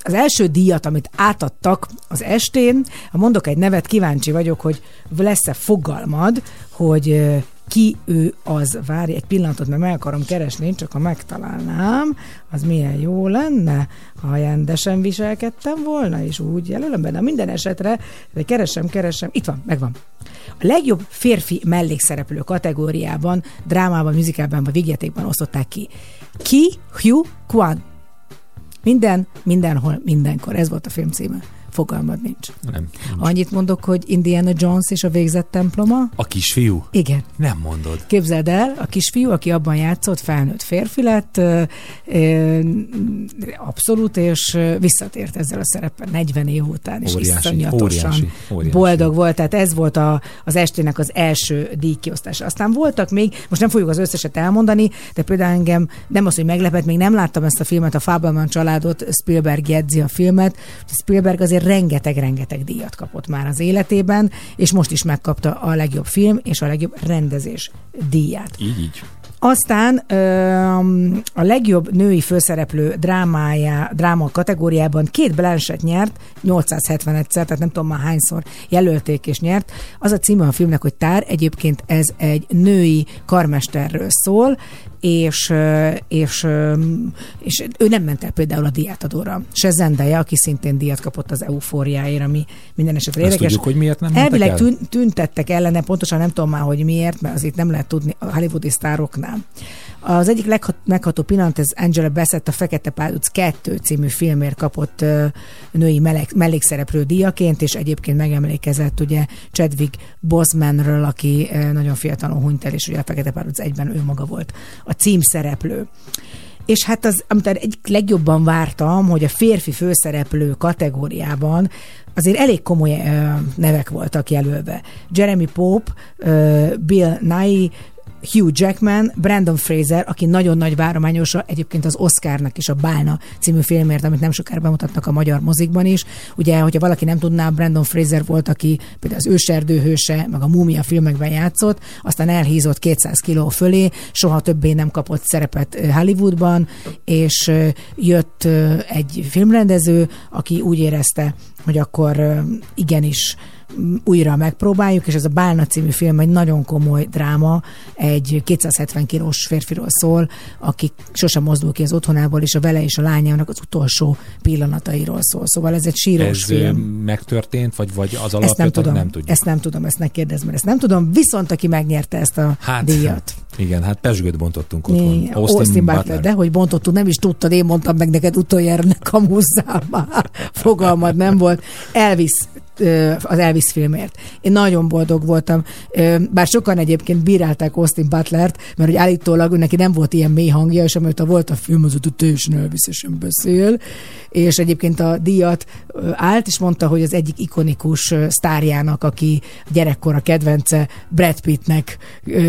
[SPEAKER 3] az első díjat, amit átadtak az estén, ha mondok egy nevet, kíváncsi vagyok, hogy lesz-e fogalmad, hogy ki ő az. Várj egy pillanatot, mert meg akarom keresni, csak ha megtalálnám, az milyen jó lenne, ha rendesen viselkedtem volna, és úgy jelölöm benne. Minden esetre, de keresem, keresem, itt van, megvan. A legjobb férfi mellékszereplő kategóriában, drámában, műzikában vagy vigjátékban osztották ki. Ki Hugh Kwan. Minden, mindenhol, mindenkor. Ez volt a film címe. Fogalmad nincs.
[SPEAKER 2] Nem. Nincs.
[SPEAKER 3] Annyit mondok, hogy Indiana Jones és a végzett temploma.
[SPEAKER 2] A kisfiú?
[SPEAKER 3] Igen.
[SPEAKER 2] Nem mondod.
[SPEAKER 3] Képzeld el, a kisfiú, aki abban játszott, felnőtt férfi lett, abszolút, és visszatért ezzel a szereppel 40 év után, és óriási, iszonyatosan óriási, óriási. boldog volt. Tehát ez volt a, az estének az első díjkiosztása. Aztán voltak még, most nem fogjuk az összeset elmondani, de például engem nem az, hogy meglepett, még nem láttam ezt a filmet, a Fabelman családot, Spielberg jegyzi a filmet. Spielberg azért rengeteg-rengeteg díjat kapott már az életében, és most is megkapta a legjobb film és a legjobb rendezés díját.
[SPEAKER 2] Így, így.
[SPEAKER 3] Aztán a legjobb női főszereplő drámája, dráma kategóriában két Blanchett nyert, 871-szer, tehát nem tudom már hányszor jelölték és nyert. Az a címe a filmnek, hogy Tár, egyébként ez egy női karmesterről szól, és, és, és ő nem ment el például a diátadóra. Se Zendeje, aki szintén díjat kapott az eufóriáért, ami minden esetre
[SPEAKER 2] érdekes. tudjuk, hogy miért nem
[SPEAKER 3] Elvileg
[SPEAKER 2] el?
[SPEAKER 3] tüntettek ellene, pontosan nem tudom már, hogy miért, mert azért nem lehet tudni a hollywoodi sztároknál. Az egyik megható pillanat, ez Angela Bassett a Fekete Pálduc 2 című filmért kapott női melek, mellékszereplő díjaként, és egyébként megemlékezett ugye Chadwick Bosemanről, aki nagyon fiatalon hunyt el, és ugye a Fekete Pálduc egyben ő maga volt a címszereplő. És hát az, amit egyik legjobban vártam, hogy a férfi főszereplő kategóriában azért elég komoly uh, nevek voltak jelölve. Jeremy Pope, uh, Bill Nye, Hugh Jackman, Brandon Fraser, aki nagyon nagy várományosa, egyébként az Oscarnak is a Bálna című filmért, amit nem sokára bemutatnak a magyar mozikban is. Ugye, hogyha valaki nem tudná, Brandon Fraser volt, aki például az őserdőhőse, meg a Múmia filmekben játszott, aztán elhízott 200 kiló fölé, soha többé nem kapott szerepet Hollywoodban, és jött egy filmrendező, aki úgy érezte, hogy akkor igenis újra megpróbáljuk, és ez a Bálna című film egy nagyon komoly dráma, egy 270 kilós férfiról szól, aki sosem mozdul ki az otthonából, és a vele és a lányának az utolsó pillanatairól szól. Szóval ez egy sírós
[SPEAKER 2] ez
[SPEAKER 3] film.
[SPEAKER 2] megtörtént, vagy, vagy az alapját
[SPEAKER 3] ezt nem tudom,
[SPEAKER 2] nem tudjuk?
[SPEAKER 3] Ezt nem tudom, ezt ne kérdezz, mert ezt nem tudom, viszont aki megnyerte ezt a hát, díjat.
[SPEAKER 2] Igen, hát pesgőt bontottunk otthon.
[SPEAKER 3] Austin, Austin Butler. Butler. De hogy bontottuk, nem is tudtad, én mondtam meg neked utoljára, ne kamuzzál már. Fogalmad nem volt. Elvis az Elvis filmért. Én nagyon boldog voltam, bár sokan egyébként bírálták Austin Butlert, mert hogy állítólag neki nem volt ilyen mély hangja, és a volt a film, az ott teljesen elviszesen beszél, és egyébként a díjat állt, és mondta, hogy az egyik ikonikus sztárjának, aki gyerekkora kedvence Brad Pittnek,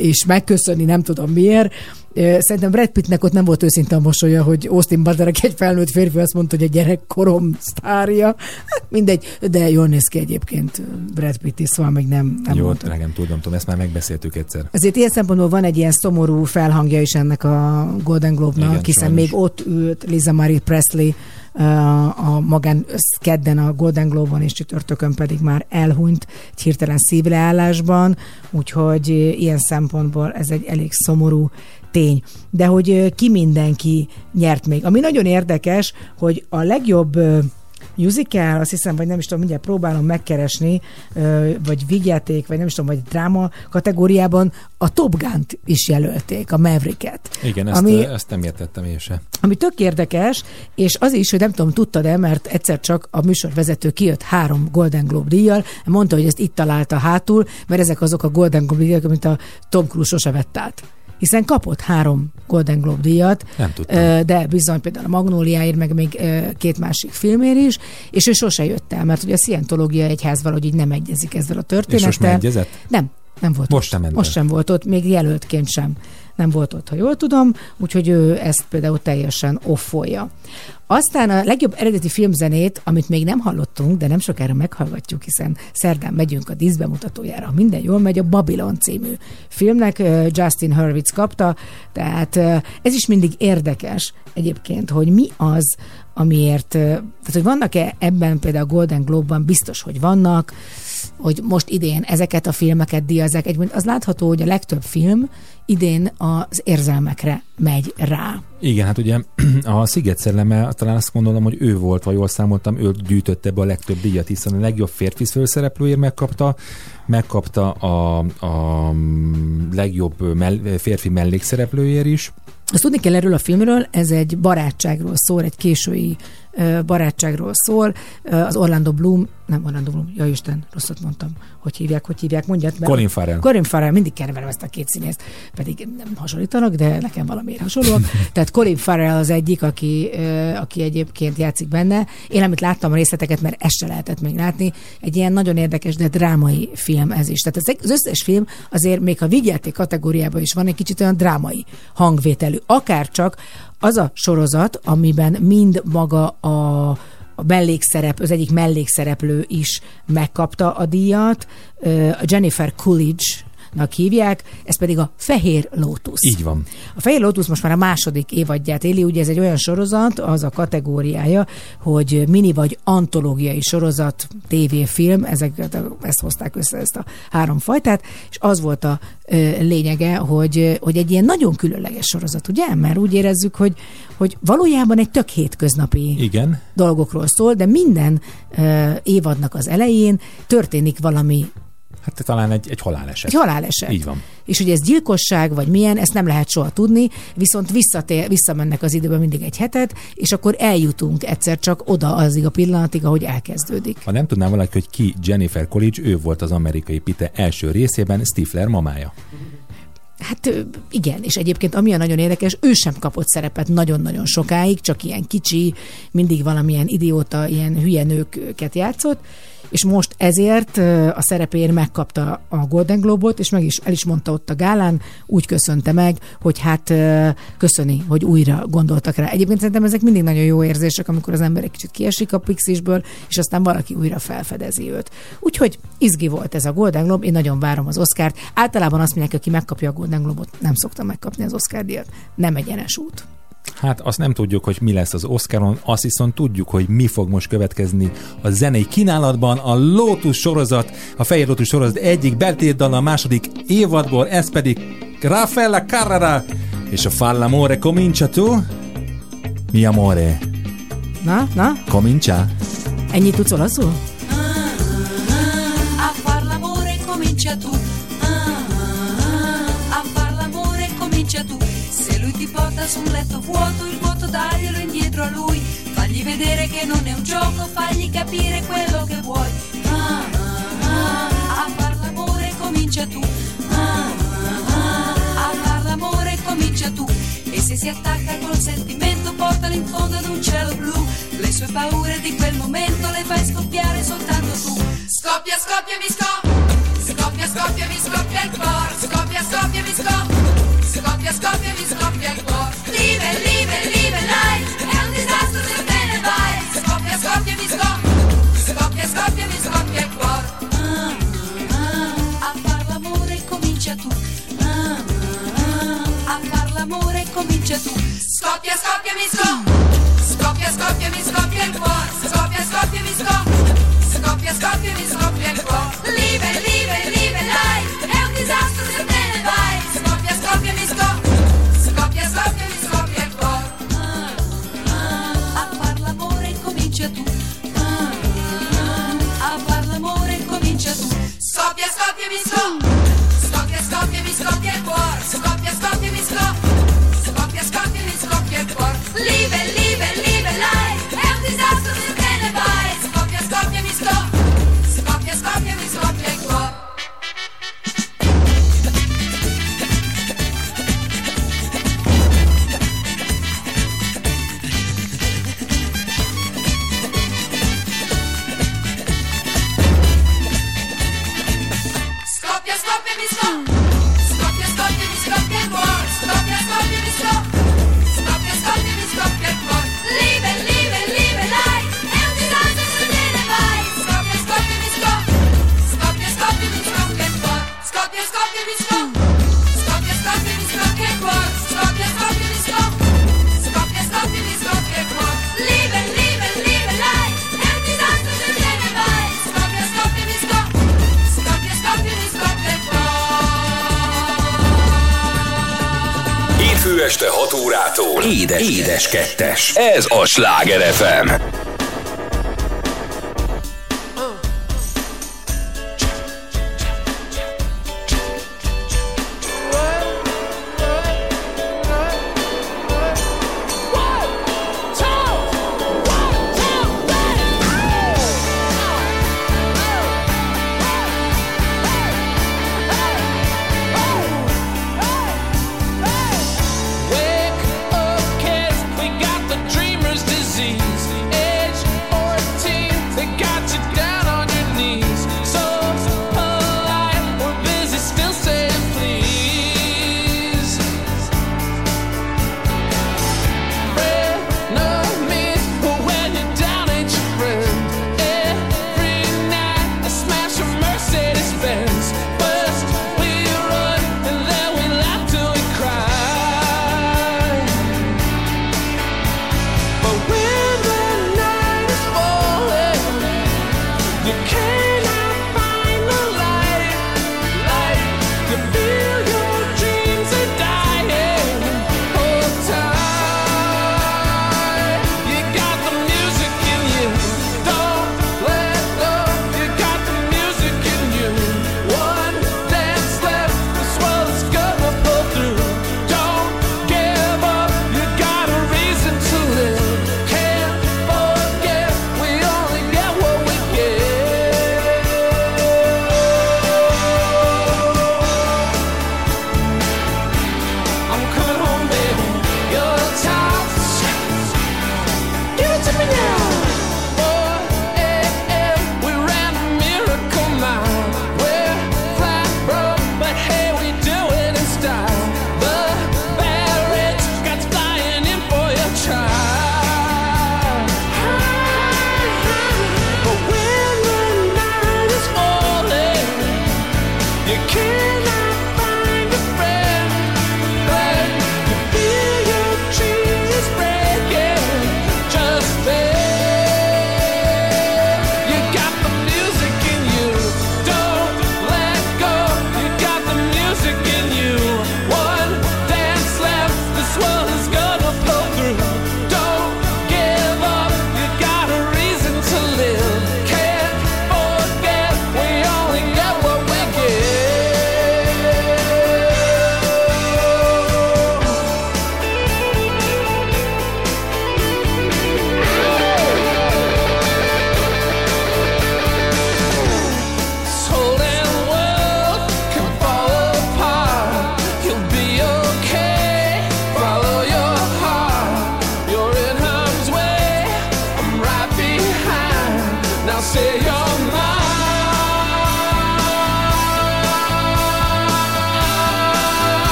[SPEAKER 3] és megköszönni, nem tudom miért, Szerintem Brad Pittnek ott nem volt őszinte a mosolya, hogy Austin Butler, egy felnőtt férfi azt mondta, hogy a gyerekkorom sztárja. Hát mindegy, de jól néz ki egyébként Brad Pitt is, szóval még nem, nem
[SPEAKER 2] Jó, drágám, tudom, tudom, ezt már megbeszéltük egyszer.
[SPEAKER 3] Azért ilyen szempontból van egy ilyen szomorú felhangja is ennek a Golden Globe-nak, hiszen még ott ült Liza Marie Presley a magán kedden a Golden Globe-on, és csütörtökön pedig már elhunyt egy hirtelen szívleállásban, úgyhogy ilyen szempontból ez egy elég szomorú tény. De hogy ki mindenki nyert még. Ami nagyon érdekes, hogy a legjobb musical, azt hiszem, vagy nem is tudom, mindjárt próbálom megkeresni, vagy vigyáték, vagy nem is tudom, vagy dráma kategóriában a Top Gun-t is jelölték, a Mavericket.
[SPEAKER 2] Igen, ezt,
[SPEAKER 3] Ami-
[SPEAKER 2] ezt nem értettem én se.
[SPEAKER 3] Ami tök érdekes, és az is, hogy nem tudom, tudtad-e, mert egyszer csak a műsorvezető kijött három Golden Globe díjjal, mondta, hogy ezt itt találta hátul, mert ezek azok a Golden Globe díjak, amit a Tom Cruise sose vett át. Hiszen kapott három Golden Globe díjat,
[SPEAKER 2] Nem tudtam.
[SPEAKER 3] De bizony például a Magnóliáért, meg még két másik filmér is, és ő sose jött el, mert ugye a Scientológia egyház valahogy így nem egyezik ezzel a
[SPEAKER 2] És
[SPEAKER 3] történettel.
[SPEAKER 2] most megegyezett?
[SPEAKER 3] Nem, nem volt
[SPEAKER 2] Most
[SPEAKER 3] ott.
[SPEAKER 2] sem
[SPEAKER 3] Most sem volt ott, még jelöltként sem. Nem volt ott, ha jól tudom, úgyhogy ő ezt például teljesen offolja. Aztán a legjobb eredeti filmzenét, amit még nem hallottunk, de nem sokára meghallgatjuk, hiszen szerdán megyünk a díszbemutatójára, ha minden jól megy, a Babylon című filmnek Justin Hurwitz kapta, tehát ez is mindig érdekes egyébként, hogy mi az, amiért, tehát hogy vannak-e ebben például a Golden Globe-ban, biztos, hogy vannak, hogy most idén ezeket a filmeket díjazzák. Egyébként az látható, hogy a legtöbb film idén az érzelmekre megy rá.
[SPEAKER 2] Igen, hát ugye a Sziget szelleme, talán azt gondolom, hogy ő volt, vagy jól számoltam, ő gyűjtötte be a legtöbb díjat, hiszen a legjobb férfi főszereplőért megkapta, megkapta a, a legjobb mell- férfi mellékszereplőért is.
[SPEAKER 3] Azt tudni kell erről a filmről, ez egy barátságról szól, egy késői barátságról szól. Az Orlando Bloom, nem Orlando Bloom, ja Isten, rosszat mondtam, hogy hívják, hogy hívják, mondjad. mert-
[SPEAKER 2] Colin Farrell.
[SPEAKER 3] Colin Farrell, mindig keverem ezt a két színészt, pedig nem hasonlítanak, de nekem valamiért hasonlóak. Tehát Colin Farrell az egyik, aki, aki egyébként játszik benne. Én amit láttam a részleteket, mert ezt se lehetett még látni, egy ilyen nagyon érdekes, de drámai film ez is. Tehát az, összes film azért még a vigyáték kategóriában is van egy kicsit olyan drámai hangvételű. Akár csak az a sorozat, amiben mind maga a a mellékszerep, az egyik mellékszereplő is megkapta a díjat, ö, a Coolidge-nak hívják, ez pedig a Fehér Lótusz.
[SPEAKER 2] Így van.
[SPEAKER 3] A Fehér Lótusz most már a második évadját éli, ugye ez egy olyan sorozat, az a kategóriája, hogy mini vagy antológiai sorozat, tévéfilm, ezeket, ezt hozták össze, ezt a három fajtát, és az volt a lényege, hogy, hogy egy ilyen nagyon különleges sorozat, ugye? Mert úgy érezzük, hogy, hogy valójában egy tök hétköznapi
[SPEAKER 2] Igen.
[SPEAKER 3] dolgokról szól, de minden évadnak az elején történik valami,
[SPEAKER 2] Hát talán egy, egy haláleset.
[SPEAKER 3] egy haláleset.
[SPEAKER 2] Így van.
[SPEAKER 3] És hogy ez gyilkosság, vagy milyen, ezt nem lehet soha tudni, viszont visszatér, visszamennek az időben mindig egy hetet, és akkor eljutunk egyszer csak oda azig a pillanatig, ahogy elkezdődik.
[SPEAKER 2] Ha nem tudná valaki, hogy ki Jennifer Coolidge, ő volt az amerikai Pite első részében Stifler mamája.
[SPEAKER 3] Hát igen, és egyébként ami a nagyon érdekes, ő sem kapott szerepet nagyon-nagyon sokáig, csak ilyen kicsi, mindig valamilyen idióta, ilyen hülye nőket játszott, és most ezért a szerepéért megkapta a Golden Globot, és meg is el is mondta ott a gálán, úgy köszönte meg, hogy hát köszöni, hogy újra gondoltak rá. Egyébként szerintem ezek mindig nagyon jó érzések, amikor az ember egy kicsit kiesik a pixisből, és aztán valaki újra felfedezi őt. Úgyhogy izgi volt ez a Golden Globe, én nagyon várom az Oscárt. Általában azt mondják, aki megkapja a Golden Globot, nem szokta megkapni az Oscar díjat. Nem egyenes út.
[SPEAKER 2] Hát azt nem tudjuk, hogy mi lesz az Oscaron, azt viszont tudjuk, hogy mi fog most következni a zenei kínálatban. A Lotus sorozat, a Fehér Lotus sorozat egyik beltétdal a második évadból, ez pedig Raffaella Carrara és a Falla Amore Comincia tu? Mi amore?
[SPEAKER 3] Na, na,
[SPEAKER 2] Comincia?
[SPEAKER 3] ennyit tudsz olaszul?
[SPEAKER 8] Che non è un gioco, fagli capire quello che vuoi. Ah, ah, ah, A far l'amore comincia tu. Ah, ah, ah, A far l'amore comincia tu. E se si attacca col sentimento, portalo in fondo ad un cielo blu. Le sue paure di quel momento le fai scoppiare soltanto tu. Scoppia, scoppia, mi scoppia. Scoppia, scoppia, mi scoppia il cuore. Scoppia, scoppia, mi scoppia. Scoppia, scoppia, mi scoppia il cuore.
[SPEAKER 4] Sláger FM.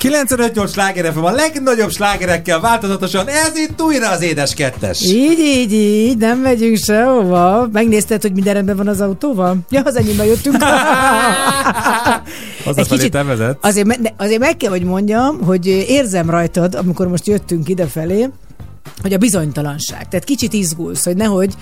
[SPEAKER 2] 958 sláger FM a legnagyobb slágerekkel változatosan, ez itt újra az édes kettes.
[SPEAKER 3] Így, így, így, nem megyünk sehova. Megnézted, hogy minden rendben van az autóval? Ja, az enyémben jöttünk.
[SPEAKER 2] Hazafelé te vezet.
[SPEAKER 3] Azért, me- azért meg kell, hogy mondjam, hogy érzem rajtad, amikor most jöttünk idefelé, hogy a bizonytalanság. Tehát kicsit izgulsz, hogy nehogy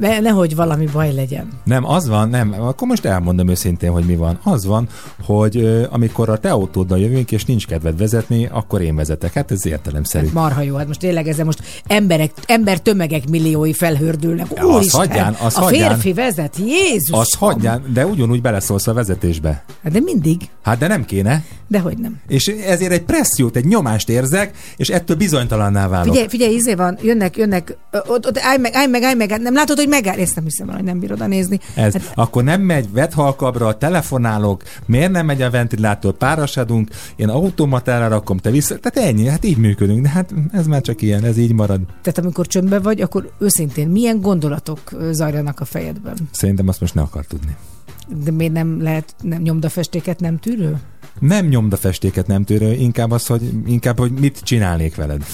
[SPEAKER 3] ne, nehogy valami baj legyen.
[SPEAKER 2] Nem, az van, nem, akkor most elmondom őszintén, hogy mi van. Az van, hogy ö, amikor a te autóddal jövünk, és nincs kedved vezetni, akkor én vezetek. Hát ez értelemszerű.
[SPEAKER 3] Hát marha jó, hát most tényleg ezzel most emberek, ember tömegek milliói felhördülnek.
[SPEAKER 2] Ja,
[SPEAKER 3] Úristen,
[SPEAKER 2] hagyján, azt
[SPEAKER 3] a
[SPEAKER 2] hagyján.
[SPEAKER 3] férfi vezet, Jézus!
[SPEAKER 2] Azt hagyján, de ugyanúgy beleszólsz a vezetésbe.
[SPEAKER 3] Hát de mindig,
[SPEAKER 2] Hát de nem kéne.
[SPEAKER 3] de hogy nem.
[SPEAKER 2] És ezért egy pressziót, egy nyomást érzek, és ettől bizonytalanná válok.
[SPEAKER 3] Figyelj, figyelj, izé van, jönnek, jönnek, ott, ott állj meg, állj meg, állj meg, nem látod, hogy megáll? Ezt nem hiszem el, hogy nem bírod a nézni.
[SPEAKER 2] Ez.
[SPEAKER 3] Hát,
[SPEAKER 2] akkor nem megy vethalkabra, telefonálok, miért nem megy a ventilátor, párasadunk, én automatára rakom, te vissza, tehát ennyi, hát így működünk, de hát ez már csak ilyen, ez így marad.
[SPEAKER 3] tehát amikor csöndben vagy, akkor őszintén milyen gondolatok zajlanak a fejedben?
[SPEAKER 2] Szerintem azt most ne akar tudni.
[SPEAKER 3] De miért nem lehet nem, nyomdafestéket nem tűrő?
[SPEAKER 2] Nem nyomdafestéket nem tűrő, inkább az, hogy, inkább, hogy mit csinálnék veled.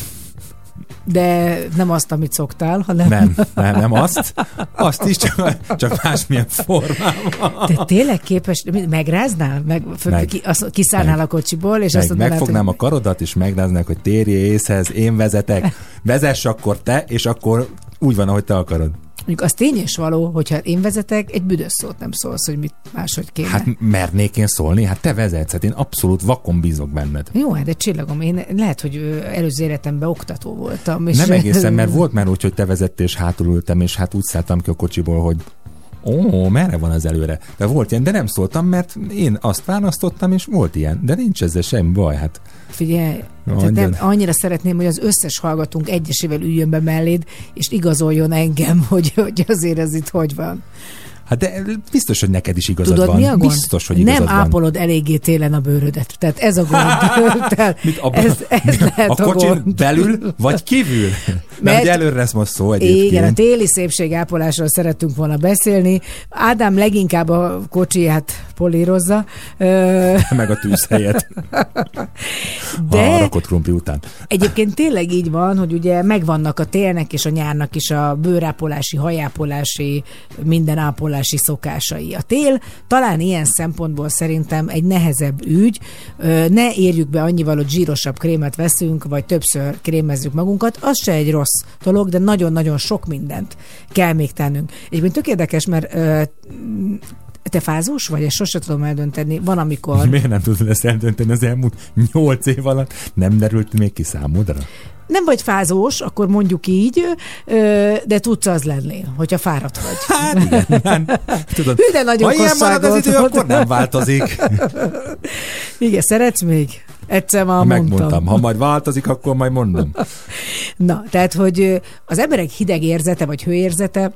[SPEAKER 3] De nem azt, amit szoktál, hanem...
[SPEAKER 2] Nem, nem, nem azt. Azt is, csak, csak másmilyen formában.
[SPEAKER 3] Te tényleg képes, megráznál? Meg,
[SPEAKER 2] Meg.
[SPEAKER 3] Ki, azt, kiszállnál
[SPEAKER 2] Meg.
[SPEAKER 3] a kocsiból, és
[SPEAKER 2] Meg,
[SPEAKER 3] azt mondanád,
[SPEAKER 2] megfognám a
[SPEAKER 3] hogy
[SPEAKER 2] karodat, és megráznak, hogy térjél észhez, én vezetek. Vezess akkor te, és akkor úgy van, ahogy te akarod.
[SPEAKER 3] Mondjuk az tény és való, hogyha én vezetek, egy büdös szót nem szólsz, hogy mit máshogy kéne.
[SPEAKER 2] Hát mernék én szólni? Hát te vezetsz, hát én abszolút vakon bízok benned.
[SPEAKER 3] Jó, hát de csillagom, én lehet, hogy előző életemben oktató voltam. És
[SPEAKER 2] Nem egészen, mert volt már úgy, hogy te vezettél, és hátul ültem, és hát úgy szálltam ki a kocsiból, hogy ó, merre van az előre? De volt ilyen, de nem szóltam, mert én azt választottam, és volt ilyen. De nincs ezzel semmi baj, hát
[SPEAKER 3] Figyelj, tehát nem, annyira szeretném, hogy az összes hallgatónk egyesével üljön be melléd, és igazoljon engem, hogy, hogy azért ez itt hogy van.
[SPEAKER 2] Hát de biztos, hogy neked is igazad
[SPEAKER 3] Tudod,
[SPEAKER 2] van.
[SPEAKER 3] mi a gond?
[SPEAKER 2] Biztos, hogy igazad
[SPEAKER 3] Nem
[SPEAKER 2] van.
[SPEAKER 3] ápolod eléggé télen a bőrödet. Tehát ez a gond. Tehát
[SPEAKER 2] Mit, abban,
[SPEAKER 3] ez, ez lehet
[SPEAKER 2] a
[SPEAKER 3] a,
[SPEAKER 2] kocsin
[SPEAKER 3] gond.
[SPEAKER 2] belül, vagy kívül? Mert,
[SPEAKER 3] Mert-
[SPEAKER 2] ugye előre lesz most szó egyébként.
[SPEAKER 3] Igen, a téli szépségápolásról szerettünk volna beszélni. Ádám leginkább a kocsiját polírozza,
[SPEAKER 2] Meg a tűzhelyet
[SPEAKER 3] de
[SPEAKER 2] a rakott krumpli után.
[SPEAKER 3] Egyébként tényleg így van, hogy ugye megvannak a télnek és a nyárnak is a bőrápolási, hajápolási, minden ápolási szokásai. A tél talán ilyen szempontból szerintem egy nehezebb ügy. Ne érjük be annyival, hogy zsírosabb krémet veszünk, vagy többször krémezzük magunkat. Az se egy rossz dolog, de nagyon-nagyon sok mindent kell még tennünk. Egyébként tök érdekes, mert te fázós vagy? Ezt sose tudom eldönteni. Van, amikor...
[SPEAKER 2] Miért nem tudod ezt eldönteni az elmúlt nyolc év alatt? Nem derült még ki számodra?
[SPEAKER 3] nem vagy fázós, akkor mondjuk így, de tudsz az lenni, hogyha fáradt vagy.
[SPEAKER 2] Hát igen, nem. Tudod,
[SPEAKER 3] Hű, de nagyon
[SPEAKER 2] ha ilyen marad az idő, akkor nem változik.
[SPEAKER 3] Igen, szeretsz még? Egyszer már
[SPEAKER 2] Ha
[SPEAKER 3] mondtam.
[SPEAKER 2] megmondtam, ha majd változik, akkor majd mondom.
[SPEAKER 3] Na, tehát, hogy az emberek hideg érzete, vagy hőérzete,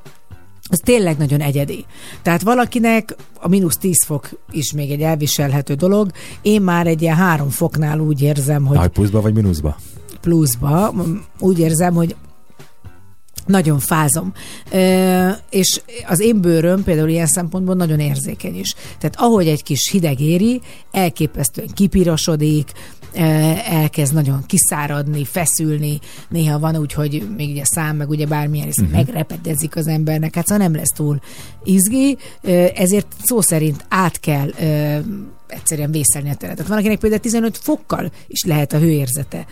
[SPEAKER 3] az tényleg nagyon egyedi. Tehát valakinek a mínusz 10 fok is még egy elviselhető dolog. Én már egy ilyen három foknál úgy érzem, hogy
[SPEAKER 2] Nagy pluszba vagy mínuszba?
[SPEAKER 3] pluszba, úgy érzem, hogy nagyon fázom. Ö, és az én bőröm például ilyen szempontból nagyon érzékeny is. Tehát ahogy egy kis hideg éri, elképesztően kipirosodik, elkezd nagyon kiszáradni, feszülni, néha van úgy, hogy még ugye szám, meg ugye bármilyen is uh-huh. megrepedezik az embernek, hát szóval nem lesz túl izgi, ezért szó szerint át kell egyszerűen vészelni a teret. Tehát van, akinek például 15 fokkal is lehet a hőérzete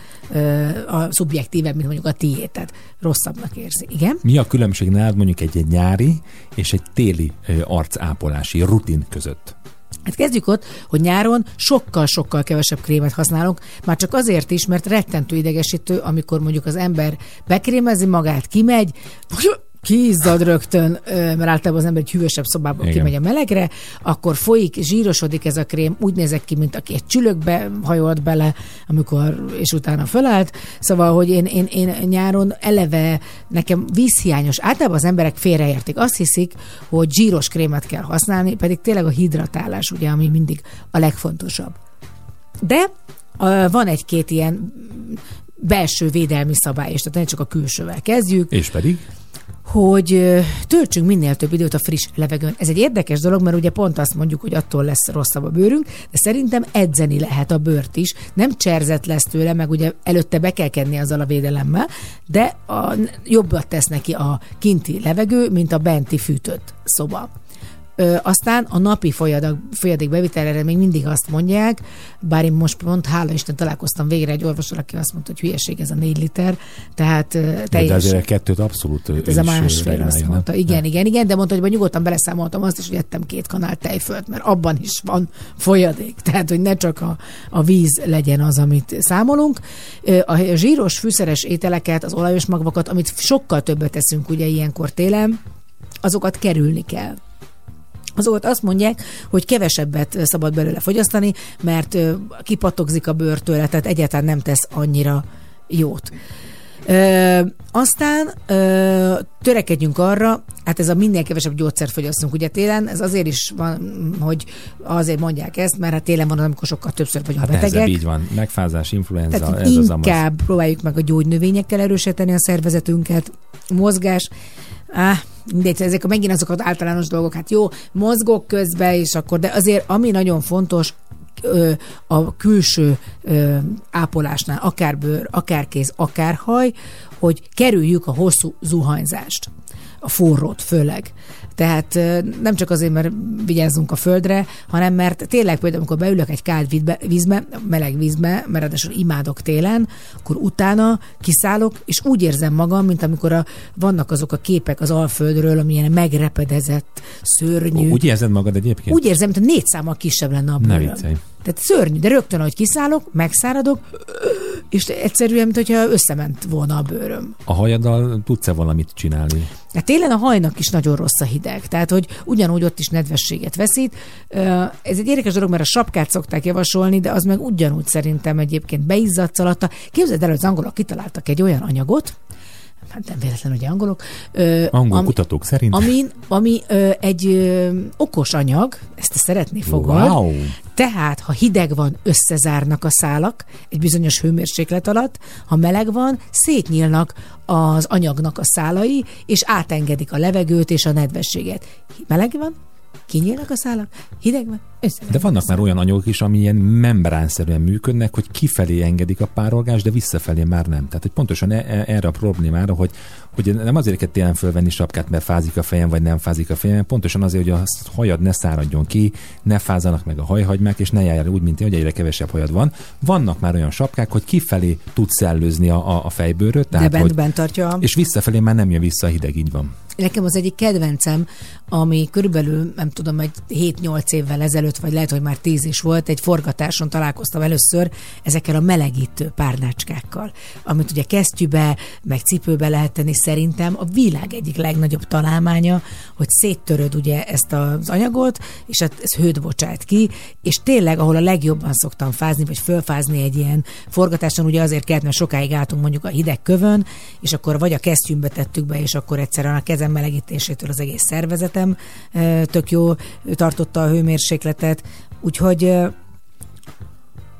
[SPEAKER 3] a szubjektívebb, mint mondjuk a tiéd, tehát rosszabbnak érzi. Igen?
[SPEAKER 2] Mi a különbség nálad mondjuk egy, egy nyári és egy téli arcápolási rutin között?
[SPEAKER 3] Hát kezdjük ott, hogy nyáron sokkal-sokkal kevesebb krémet használunk, már csak azért is, mert rettentő idegesítő, amikor mondjuk az ember bekrémezi magát, kimegy, kiizzad rögtön, mert általában az ember egy hűvösebb szobából
[SPEAKER 2] Igen.
[SPEAKER 3] kimegy a melegre, akkor folyik, zsírosodik ez a krém, úgy nézek ki, mint aki egy csülökbe hajolt bele, amikor, és utána fölállt. Szóval, hogy én, én, én nyáron eleve nekem vízhiányos, általában az emberek félreértik. Azt hiszik, hogy zsíros krémet kell használni, pedig tényleg a hidratálás, ugye, ami mindig a legfontosabb. De van egy-két ilyen belső védelmi szabály, és tehát ne csak a külsővel kezdjük,
[SPEAKER 2] És pedig?
[SPEAKER 3] Hogy töltsünk minél több időt a friss levegőn. Ez egy érdekes dolog, mert ugye pont azt mondjuk, hogy attól lesz rosszabb a bőrünk, de szerintem edzeni lehet a bőrt is. Nem cserzett lesz tőle, meg ugye előtte be kell kenni azzal a védelemmel, de a, jobbat tesz neki a kinti levegő, mint a benti fűtött szoba. Ö, aztán a napi folyadak, folyadék bevitelre még mindig azt mondják, bár én most pont, hála Isten, találkoztam végre egy orvosra, aki azt mondta, hogy hülyeség ez a négy liter, tehát ö,
[SPEAKER 2] De azért a kettőt abszolút
[SPEAKER 3] Hát ez a másfél, azt mondta.
[SPEAKER 2] nem?
[SPEAKER 3] Igen, igen, igen, de mondta, hogy nyugodtan beleszámoltam azt is, hogy ettem két kanál tejfölt, mert abban is van folyadék. Tehát, hogy ne csak a, a víz legyen az, amit számolunk. A zsíros, fűszeres ételeket, az olajos magvakat, amit sokkal többet teszünk ugye ilyenkor télen, azokat kerülni kell azokat azt mondják, hogy kevesebbet szabad belőle fogyasztani, mert kipatogzik a bőr tőle, tehát egyáltalán nem tesz annyira jót. Ö, aztán ö, törekedjünk arra, hát ez a minél kevesebb gyógyszert fogyasszunk ugye télen, ez azért is van, hogy azért mondják ezt, mert hát télen van, amikor sokkal többször vagyunk
[SPEAKER 2] Hát
[SPEAKER 3] betegek.
[SPEAKER 2] nehezebb így van. Megfázás, influenza,
[SPEAKER 3] Tehát
[SPEAKER 2] ez az amaz.
[SPEAKER 3] inkább próbáljuk meg a gyógynövényekkel erősíteni a szervezetünket, mozgás, Á, mindegy, ezek megint azok az általános dolgok, hát jó, mozgok közben, és akkor, de azért ami nagyon fontos, a külső ápolásnál, akár bőr, akár kéz, akár haj, hogy kerüljük a hosszú zuhanyzást, a forrót főleg. Tehát nem csak azért, mert vigyázzunk a földre, hanem mert tényleg például, amikor beülök egy kád vízbe, meleg vízbe, mert ráadásul imádok télen, akkor utána kiszállok, és úgy érzem magam, mint amikor a, vannak azok a képek az Alföldről, amilyen megrepedezett, szörnyű.
[SPEAKER 2] Úgy érzed magad egyébként?
[SPEAKER 3] Úgy érzem, mint a négy számmal kisebb lenne a
[SPEAKER 2] Ne
[SPEAKER 3] bőröm.
[SPEAKER 2] viccelj.
[SPEAKER 3] Tehát szörnyű, de rögtön, ahogy kiszállok, megszáradok, és egyszerűen, mint hogyha összement volna a bőröm.
[SPEAKER 2] A hajaddal tudsz-e valamit csinálni?
[SPEAKER 3] Hát télen a hajnak is nagyon rossz a hideg, tehát hogy ugyanúgy ott is nedvességet veszít. Ez egy érdekes dolog, mert a sapkát szokták javasolni, de az meg ugyanúgy szerintem egyébként beizzadsz alatta. Képzeld el, hogy az angolok kitaláltak egy olyan anyagot, hát nem véletlenül, hogy angolok, ö,
[SPEAKER 2] Angol
[SPEAKER 3] ami-
[SPEAKER 2] kutatók szerint?
[SPEAKER 3] ami, ami ö, egy ö, okos anyag, ezt te szeretni fogod.
[SPEAKER 2] Wow.
[SPEAKER 3] Tehát, ha hideg van, összezárnak a szálak egy bizonyos hőmérséklet alatt, ha meleg van, szétnyílnak az anyagnak a szálai, és átengedik a levegőt és a nedvességet. Meleg van, kinyílnak a szálak, hideg van.
[SPEAKER 2] De vannak már olyan anyagok is, ami ilyen membránszerűen működnek, hogy kifelé engedik a párolgást, de visszafelé már nem. Tehát, hogy pontosan e- e- erre a problémára, hogy, hogy nem azért kell télen fölvenni sapkát, mert fázik a fejem, vagy nem fázik a fejem, pontosan azért, hogy a hajad ne száradjon ki, ne fázanak meg a hajhagymák, és ne járjál úgy, mint én, hogy egyre kevesebb hajad van. Vannak már olyan sapkák, hogy kifelé tud szellőzni a, a, a fejbőröt,
[SPEAKER 3] De
[SPEAKER 2] tehát,
[SPEAKER 3] bent,
[SPEAKER 2] hogy,
[SPEAKER 3] bent tartja.
[SPEAKER 2] és visszafelé már nem jön vissza a hideg, így van.
[SPEAKER 3] Nekem az egyik kedvencem, ami körülbelül, nem tudom, egy 7-8 évvel ezelőtt, vagy lehet, hogy már 10 is volt, egy forgatáson találkoztam először ezekkel a melegítő párnácskákkal, amit ugye kesztyűbe, meg cipőbe lehet tenni. Szerintem a világ egyik legnagyobb találmánya, hogy széttöröd ugye ezt az anyagot, és hát ez hőt bocsát ki, és tényleg, ahol a legjobban szoktam fázni, vagy fölfázni egy ilyen forgatáson, ugye azért kellett, mert sokáig álltunk mondjuk a hideg kövön, és akkor vagy a kesztyűmbe tettük be, és akkor egyszerűen a kezem melegítésétől az egész szervezetem. Tök jó tartotta a hőmérsékletet, úgyhogy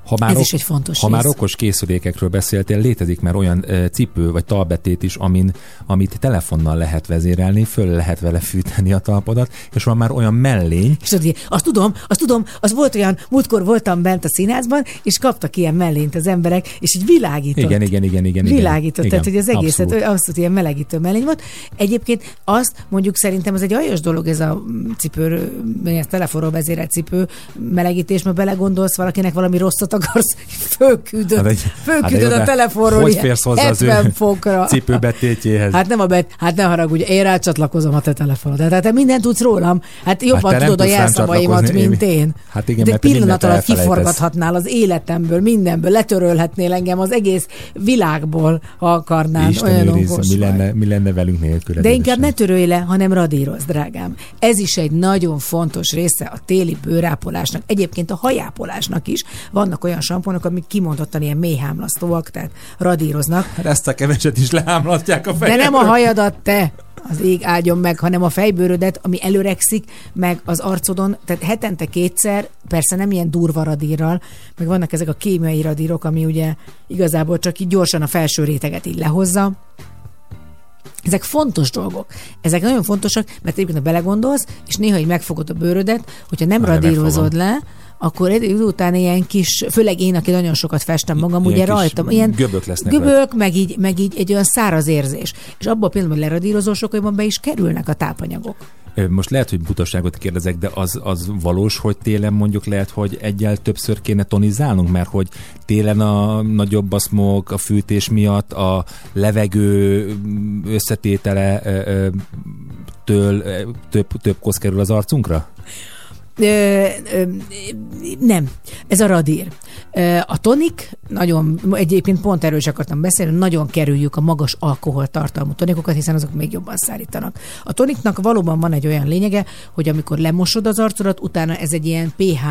[SPEAKER 2] Ha már,
[SPEAKER 3] Ez is egy fontos
[SPEAKER 2] ha már
[SPEAKER 3] rész.
[SPEAKER 2] okos készülékekről beszéltél, létezik már olyan e, cipő vagy talbetét is, amin, amit telefonnal lehet vezérelni, föl lehet vele fűteni a talpodat, és van már olyan mellény,
[SPEAKER 3] És tudod, azt tudom, azt tudom, az volt olyan, múltkor voltam bent a színházban, és kaptak ilyen mellényt az emberek, és így világított.
[SPEAKER 2] Igen, igen, igen, igen.
[SPEAKER 3] Világított,
[SPEAKER 2] igen,
[SPEAKER 3] tehát hogy az egészet
[SPEAKER 2] abszolút.
[SPEAKER 3] abszolút. abszolút ilyen melegítő mellény volt. Egyébként azt mondjuk szerintem ez egy aljas dolog ez a cipő, ez telefonról vezérelt cipő melegítés, mert belegondolsz valakinek valami rosszat akarsz, fölküldöd,
[SPEAKER 2] Hát
[SPEAKER 3] hát fölküldöd
[SPEAKER 2] hát
[SPEAKER 3] a telefonról
[SPEAKER 2] hogy férsz hozzá az ő
[SPEAKER 3] 70 fokra.
[SPEAKER 2] cipőbetétjéhez?
[SPEAKER 3] Hát nem a bet, hát ne haragudj, én rácsatlakozom a te telefonod. Tehát te mindent tudsz rólam. Hát jobban
[SPEAKER 2] nem
[SPEAKER 3] tudod a jelszavaimat, mint én.
[SPEAKER 2] Hát igen,
[SPEAKER 3] De
[SPEAKER 2] mert
[SPEAKER 3] pillanat alatt kiforgathatnál az életemből, mindenből, letörölhetnél engem az egész világból, ha akarnál.
[SPEAKER 2] Isten
[SPEAKER 3] Olyan
[SPEAKER 2] őriz, mi lenne, mi lenne velünk nélküled.
[SPEAKER 3] De inkább ne törölj le, hanem radírozz, drágám. Ez is egy nagyon fontos része a téli bőrápolásnak. Egyébként a hajápolásnak is vannak olyan samponok, amik kimondottan ilyen mélyhámlasztóak, tehát radíroznak.
[SPEAKER 2] Hát ezt a keveset is leámlasztják a
[SPEAKER 3] De
[SPEAKER 2] fejemről.
[SPEAKER 3] nem a hajadat te, az ég áldjon meg, hanem a fejbőrödet, ami előrekszik, meg az arcodon, tehát hetente kétszer, persze nem ilyen durva radírral, meg vannak ezek a kémiai radírok, ami ugye igazából csak így gyorsan a felső réteget így lehozza. Ezek fontos dolgok. Ezek nagyon fontosak, mert egyébként ha belegondolsz, és néha így megfogod a bőrödet, hogyha nem
[SPEAKER 2] Várj,
[SPEAKER 3] radírozod
[SPEAKER 2] megfogom.
[SPEAKER 3] le, akkor egy idő után ilyen kis, főleg én, aki nagyon sokat festem magam,
[SPEAKER 2] Ilyen
[SPEAKER 3] ugye rajtam, ilyen
[SPEAKER 2] göbök lesznek
[SPEAKER 3] göbök, meg így, meg így egy olyan száraz érzés. És abban a pillanatban, hogy leradírozol, sokkal be is kerülnek a tápanyagok.
[SPEAKER 2] Most lehet, hogy butaságot kérdezek, de az, az valós, hogy télen mondjuk lehet, hogy egyel többször kéne tonizálnunk, mert hogy télen a nagyobb a smog, a fűtés miatt, a levegő mm, összetétele től több, több kosz kerül az arcunkra?
[SPEAKER 3] Ö, ö, nem, ez a radír. A tonik, nagyon, egyébként pont erről is akartam beszélni, nagyon kerüljük a magas alkoholtartalmú tonikokat, hiszen azok még jobban szárítanak. A toniknak valóban van egy olyan lényege, hogy amikor lemosod az arcodat, utána ez egy ilyen pH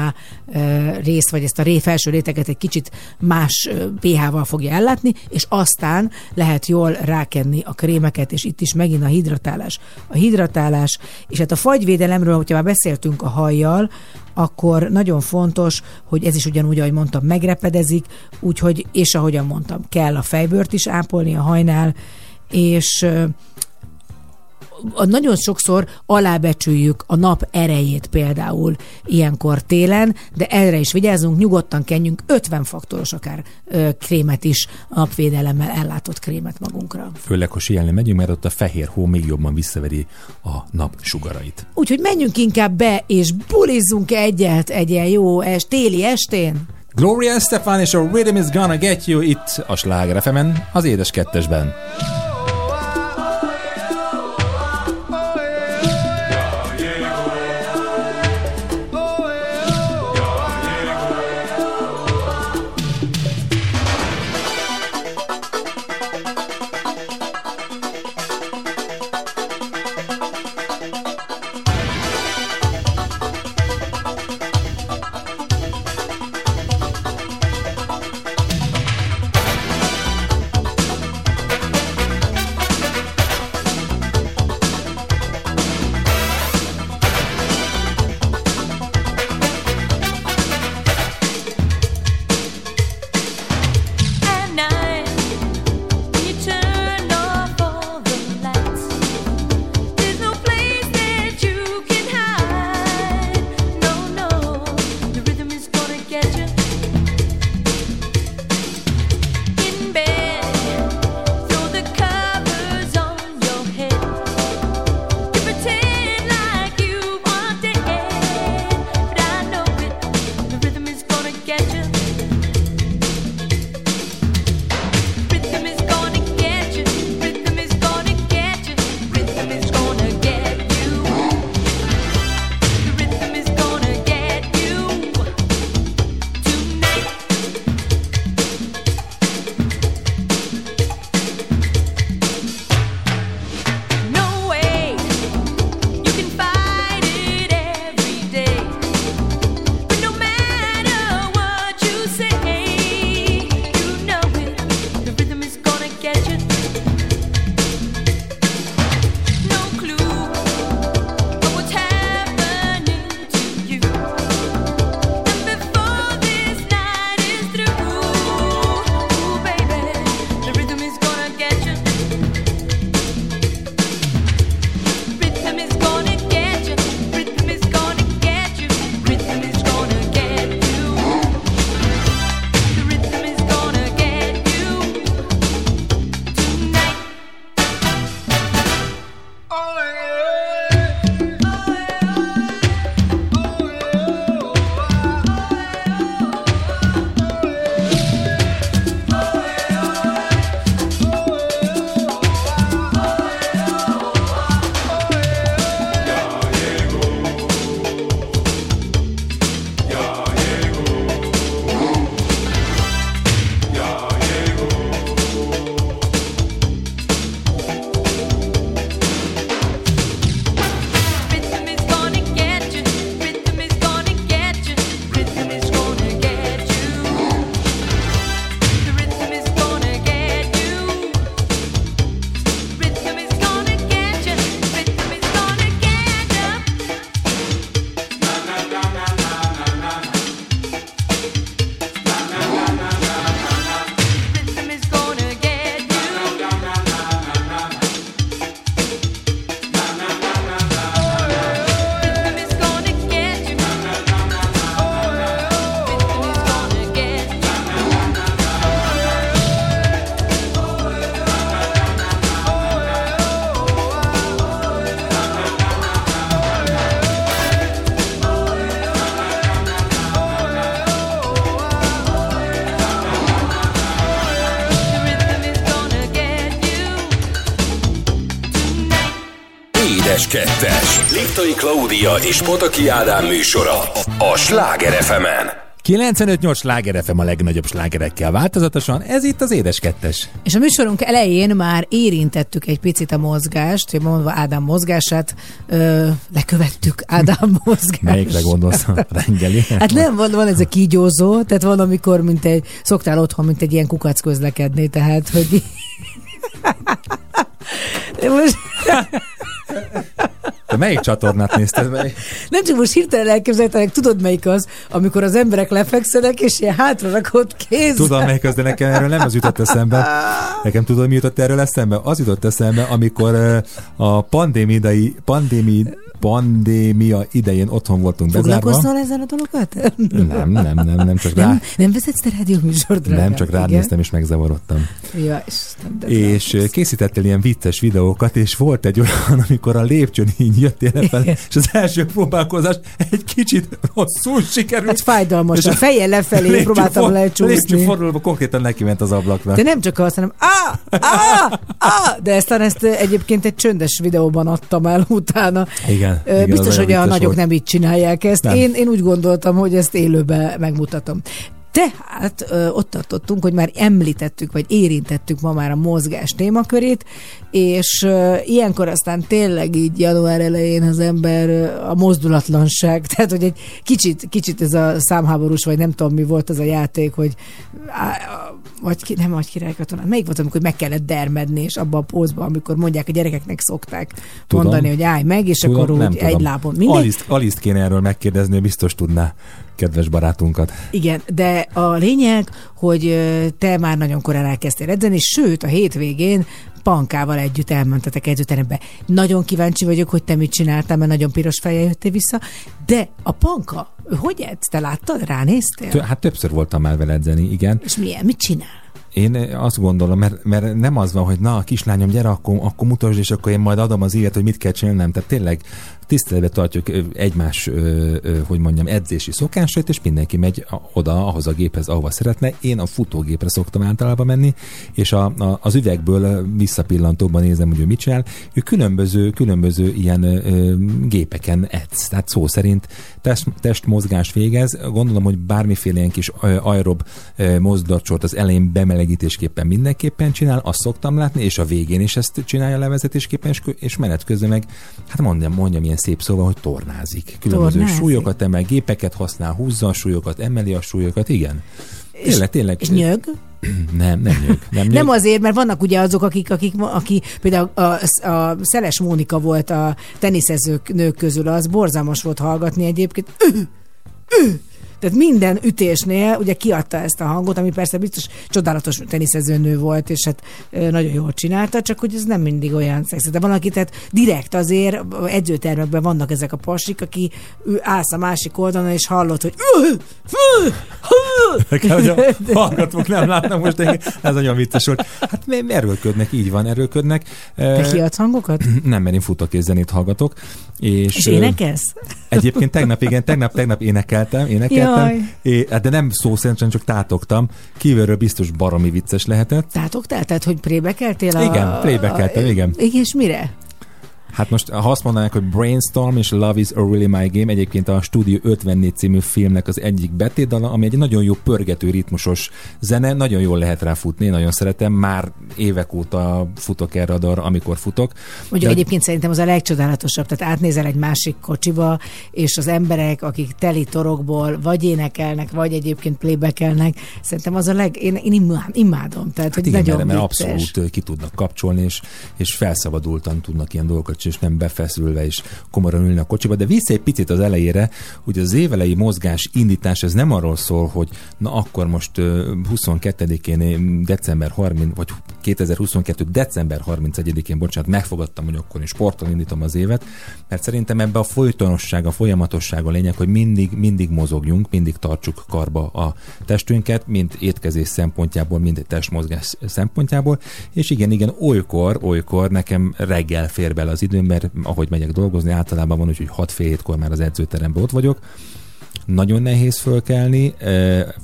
[SPEAKER 3] rész, vagy ezt a ré felső réteget egy kicsit más pH-val fogja ellátni, és aztán lehet jól rákenni a krémeket, és itt is megint a hidratálás. A hidratálás, és hát a fagyvédelemről, hogyha már beszéltünk a hajjal, akkor nagyon fontos, hogy ez is ugyanúgy, ahogy mondtam, megrepedezik, úgyhogy, és ahogyan mondtam, kell a fejbőrt is ápolni a hajnál, és nagyon sokszor alábecsüljük a nap erejét például ilyenkor télen, de erre is vigyázunk, nyugodtan kenjünk 50 faktoros akár ö, krémet is, napvédelemmel ellátott krémet magunkra.
[SPEAKER 2] Főleg, ha síelni megyünk, mert ott a fehér hó még jobban visszaveri a nap sugarait.
[SPEAKER 3] Úgyhogy menjünk inkább be, és bulizzunk egyet egy ilyen jó est, téli estén.
[SPEAKER 2] Gloria Estefan és a Rhythm is Gonna Get You itt a Sláger az Édes Kettesben.
[SPEAKER 4] Oh! 2-es. Liptai Klaudia és Pataki Ádám műsora a Sláger fm
[SPEAKER 2] 95-8 sláger FM a legnagyobb slágerekkel változatosan, ez itt az Édes Kettes.
[SPEAKER 3] És a műsorunk elején már érintettük egy picit a mozgást, hogy mondva Ádám mozgását, ö, lekövettük Ádám mozgását.
[SPEAKER 2] Melyikre gondolsz? Rengeli?
[SPEAKER 3] Hát nem, van, van ez a kígyózó, tehát van, amikor mint egy, szoktál otthon, mint egy ilyen kukac közlekedni, tehát, hogy... Most...
[SPEAKER 2] Te melyik csatornát nézted meg?
[SPEAKER 3] nem csak most hirtelen elképzelhetek, tudod melyik az, amikor az emberek lefekszenek, és ilyen hátra rakott kéz.
[SPEAKER 2] Tudom, melyik az, de nekem erről nem az jutott eszembe. Nekem tudod, mi jutott erről eszembe? Az jutott eszembe, amikor a pandémiai, pandémi, pandémia idején otthon voltunk bezárva.
[SPEAKER 3] Foglalkoztál ezzel a dolgokat?
[SPEAKER 2] Nem, nem, nem, nem csak rá,
[SPEAKER 3] Nem, nem vezetsz te rádióműsort?
[SPEAKER 2] nem csak rád néztem, és megzavarodtam.
[SPEAKER 3] Ja, Isten, de
[SPEAKER 2] És ö, készítettél ilyen vicces videókat, és volt egy olyan, amikor a lépcsőn így jöttél
[SPEAKER 3] Igen.
[SPEAKER 2] és az első próbálkozás egy kicsit rosszul sikerült.
[SPEAKER 3] Hát fájdalmas,
[SPEAKER 2] És
[SPEAKER 3] a fejjel lefelé
[SPEAKER 2] lépcső
[SPEAKER 3] próbáltam
[SPEAKER 2] for-
[SPEAKER 3] lecsúszni.
[SPEAKER 2] Lépcsőfordulóba konkrétan neki ment az ablaknak.
[SPEAKER 3] De nem csak azt, hanem á, á, á, de ezt, ezt egyébként egy csöndes videóban adtam el utána.
[SPEAKER 2] Igen,
[SPEAKER 3] Ö,
[SPEAKER 2] igen,
[SPEAKER 3] Biztos, hogy a nagyok
[SPEAKER 2] volt.
[SPEAKER 3] nem így csinálják ezt.
[SPEAKER 2] Nem.
[SPEAKER 3] Én, én úgy gondoltam, hogy ezt élőben megmutatom. Tehát ö, ott tartottunk, hogy már említettük, vagy érintettük ma már a mozgás témakörét, és ö, ilyenkor aztán tényleg így január elején az ember ö, a mozdulatlanság, tehát hogy egy kicsit, kicsit ez a számháborús, vagy nem tudom mi volt az a játék, hogy á, á, vagy ki, nem vagy király katonát, melyik volt, amikor meg kellett dermedni, és abban a pózban, amikor mondják, a gyerekeknek szokták
[SPEAKER 2] Tudom.
[SPEAKER 3] mondani, hogy állj meg, és
[SPEAKER 2] Tudom,
[SPEAKER 3] akkor úgy
[SPEAKER 2] tudom.
[SPEAKER 3] egy lábon. Mindegy,
[SPEAKER 2] Aliszt, Aliszt kéne erről megkérdezni, biztos tudná, kedves barátunkat.
[SPEAKER 3] Igen, de a lényeg, hogy te már nagyon korán elkezdtél edzeni, sőt a hétvégén Pankával együtt elmentetek edzőterembe. Nagyon kíváncsi vagyok, hogy te mit csináltál, mert nagyon piros fejjel jöttél vissza, de a Panka, hogy edz? Te láttad? Ránéztél?
[SPEAKER 2] Hát többször voltam már vele edzeni, igen.
[SPEAKER 3] És milyen? Mit csinál?
[SPEAKER 2] Én azt gondolom, mert, mert nem az van, hogy na, kislányom, gyere, akkor, akkor mutasd, és akkor én majd adom az ilyet, hogy mit kell csinálni, nem. Tehát tényleg tiszteletbe tartjuk egymás, hogy mondjam, edzési szokásait, és mindenki megy oda, ahhoz a géphez, ahova szeretne. Én a futógépre szoktam általában menni, és a, a, az üvegből visszapillantóban nézem, hogy ő mit csinál. Ő különböző, különböző ilyen ö, gépeken edz, tehát szó szerint test, testmozgás végez. Gondolom, hogy bármiféle ilyen kis aerob mozdulatsort az elején bemelegítésképpen mindenképpen csinál, azt szoktam látni, és a végén is ezt csinálja levezetésképpen, és, és menet közben meg, hát mondjam, mondjam ilyen szép szóval, hogy tornázik. Különböző
[SPEAKER 3] Tornázik.
[SPEAKER 2] súlyokat emel, gépeket használ, húzza a súlyokat, emeli a súlyokat, igen. Tényleg, tényleg.
[SPEAKER 3] És nyög?
[SPEAKER 2] Nem, nem nyög. Nem, nyög.
[SPEAKER 3] Nem azért, mert vannak ugye azok, akik, akik aki, például a, a Szeles Mónika volt a teniszezők nők közül, az borzalmas volt hallgatni egyébként. Ő, ő. Tehát minden ütésnél ugye kiadta ezt a hangot, ami persze biztos csodálatos teniszező nő volt, és hát nagyon jól csinálta, csak hogy ez nem mindig olyan szexi. De van, aki tehát direkt azért edzőtermekben vannak ezek a pasik, aki ő állsz a másik oldalon, és hallod, hogy
[SPEAKER 2] Nekem, hogy a hallgatók nem látnak most, de ez nagyon vicces volt. Hát erőlködnek, így van, erőlködnek.
[SPEAKER 3] te kiadsz hangokat?
[SPEAKER 2] Nem, mert én futok és zenét hallgatok. És,
[SPEAKER 3] És énekelsz?
[SPEAKER 2] Egyébként tegnap, igen, tegnap, tegnap énekeltem, énekeltem, é, hát de nem szó szerint, csak tátogtam. Kívülről biztos baromi vicces lehetett.
[SPEAKER 3] Tátoktál? Tehát, hogy prébekeltél? A,
[SPEAKER 2] Igen, playbackeltem, igen.
[SPEAKER 3] Igen, és mire?
[SPEAKER 2] Hát most, ha azt mondanák, hogy Brainstorm és Love is a Really My Game, egyébként a Studio 54 című filmnek az egyik betétdala, ami egy nagyon jó pörgető ritmusos zene, nagyon jól lehet rá futni, én nagyon szeretem, már évek óta futok erre a dalra, amikor futok.
[SPEAKER 3] Mondjuk
[SPEAKER 2] De-
[SPEAKER 3] egyébként szerintem az a legcsodálatosabb, tehát átnézel egy másik kocsiba, és az emberek, akik teli torokból vagy énekelnek, vagy egyébként playback szerintem az a leg... Én, én imá- imádom, tehát
[SPEAKER 2] Hát
[SPEAKER 3] hogy
[SPEAKER 2] igen,
[SPEAKER 3] nagyon
[SPEAKER 2] mert, mert abszolút ki tudnak kapcsolni, és, és felszabadultan tudnak ilyen dolgokat csinálni, és nem befeszülve, és komoran ülni a kocsiba. De vissza egy picit az elejére, hogy az évelei mozgás indítás, ez nem arról szól, hogy na akkor most ö, 22-én, ö, december 30, vagy 2022. december 31-én, bocsánat, megfogadtam, hogy akkor én sporttal indítom az évet, mert szerintem ebbe a folytonosság, a folyamatosság a lényeg, hogy mindig, mindig mozogjunk, mindig tartsuk karba a testünket, mind étkezés szempontjából, mind testmozgás szempontjából, és igen, igen, olykor, olykor nekem reggel fér bele az időm, mert ahogy megyek dolgozni, általában van úgy, hogy 6 fél hétkor már az edzőteremben ott vagyok, nagyon nehéz fölkelni,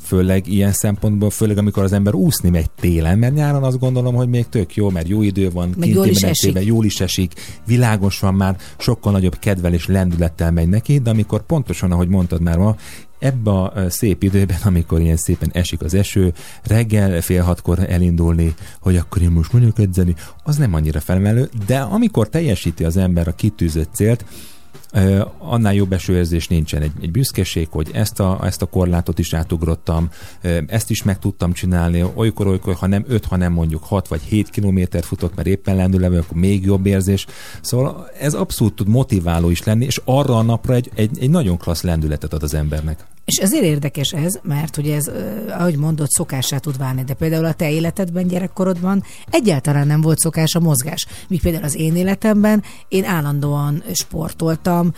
[SPEAKER 2] főleg ilyen szempontból, főleg amikor az ember úszni megy télen, mert nyáron azt gondolom, hogy még tök jó, mert jó idő van,
[SPEAKER 3] Meg jól is esik.
[SPEAKER 2] jól is esik, világos van már, sokkal nagyobb kedvel és lendülettel megy neki, de amikor pontosan, ahogy mondtad már ma, ebbe a szép időben, amikor ilyen szépen esik az eső, reggel fél hatkor elindulni, hogy akkor én most mondjuk edzeni, az nem annyira felmelő, de amikor teljesíti az ember a kitűzött célt, annál jobb esőérzés nincsen. Egy, egy büszkeség, hogy ezt a, ezt a korlátot is átugrottam, ezt is meg tudtam csinálni, olykor, olykor, ha nem 5, hanem mondjuk 6 vagy 7 kilométer futott, mert éppen lendülve, akkor még jobb érzés. Szóval ez abszolút tud motiváló is lenni, és arra a napra egy, egy, egy nagyon klassz lendületet ad az embernek.
[SPEAKER 3] És ezért érdekes ez, mert ugye ez, ahogy mondod, szokásá tud válni, de például a te életedben, gyerekkorodban egyáltalán nem volt szokás a mozgás. Míg például az én életemben én állandóan sportoltam,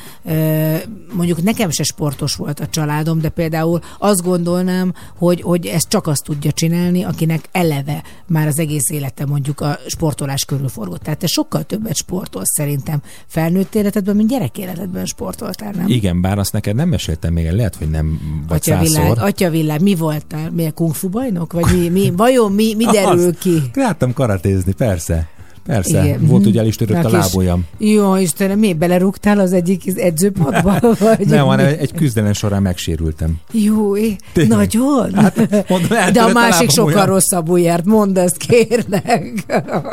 [SPEAKER 3] mondjuk nekem se sportos volt a családom, de például azt gondolnám, hogy, hogy ezt csak azt tudja csinálni, akinek eleve már az egész élete mondjuk a sportolás körül forgott. Tehát te sokkal többet sportolsz szerintem felnőtt életedben, mint gyerek életedben sportoltál, nem?
[SPEAKER 2] Igen, bár azt neked nem meséltem még, el, lehet, hogy nem vagy
[SPEAKER 3] Atyavilág,
[SPEAKER 2] százszor.
[SPEAKER 3] atyavilág, mi voltál? Mi a kung fu bajnok? Vagy mi, mi, vajon mi, mi derül ki?
[SPEAKER 2] Láttam karatézni, persze. Persze,
[SPEAKER 3] Igen.
[SPEAKER 2] volt ugye el is törött
[SPEAKER 3] A
[SPEAKER 2] a lábujjam.
[SPEAKER 3] Jó, Istenem, mi belerúgtál az egyik edzőpadba? Vagy
[SPEAKER 2] Nem, hanem egy küzdelem során megsérültem.
[SPEAKER 3] Jó, é, nagyon?
[SPEAKER 2] Hát, mondom,
[SPEAKER 3] De a
[SPEAKER 2] a
[SPEAKER 3] másik
[SPEAKER 2] lábam
[SPEAKER 3] sokkal rosszabbul járt, mondd ezt, kérlek.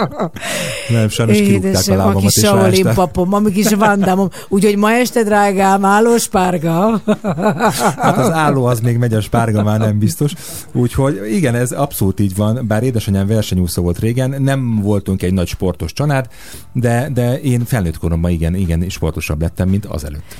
[SPEAKER 2] Nem, sajnos kirúgták a
[SPEAKER 3] a
[SPEAKER 2] lábamat, és
[SPEAKER 3] Shaolin papom, a kis vandámom. Úgyhogy ma este, drágám, állós párga.
[SPEAKER 2] Hát az álló az még megy, a spárga már nem biztos. Úgyhogy igen, ez abszolút így van, bár édesanyám versenyúszó volt régen, nem voltunk egy nagy sportos család, de, de én felnőtt koromban igen, igen, sportosabb lettem, mint azelőtt.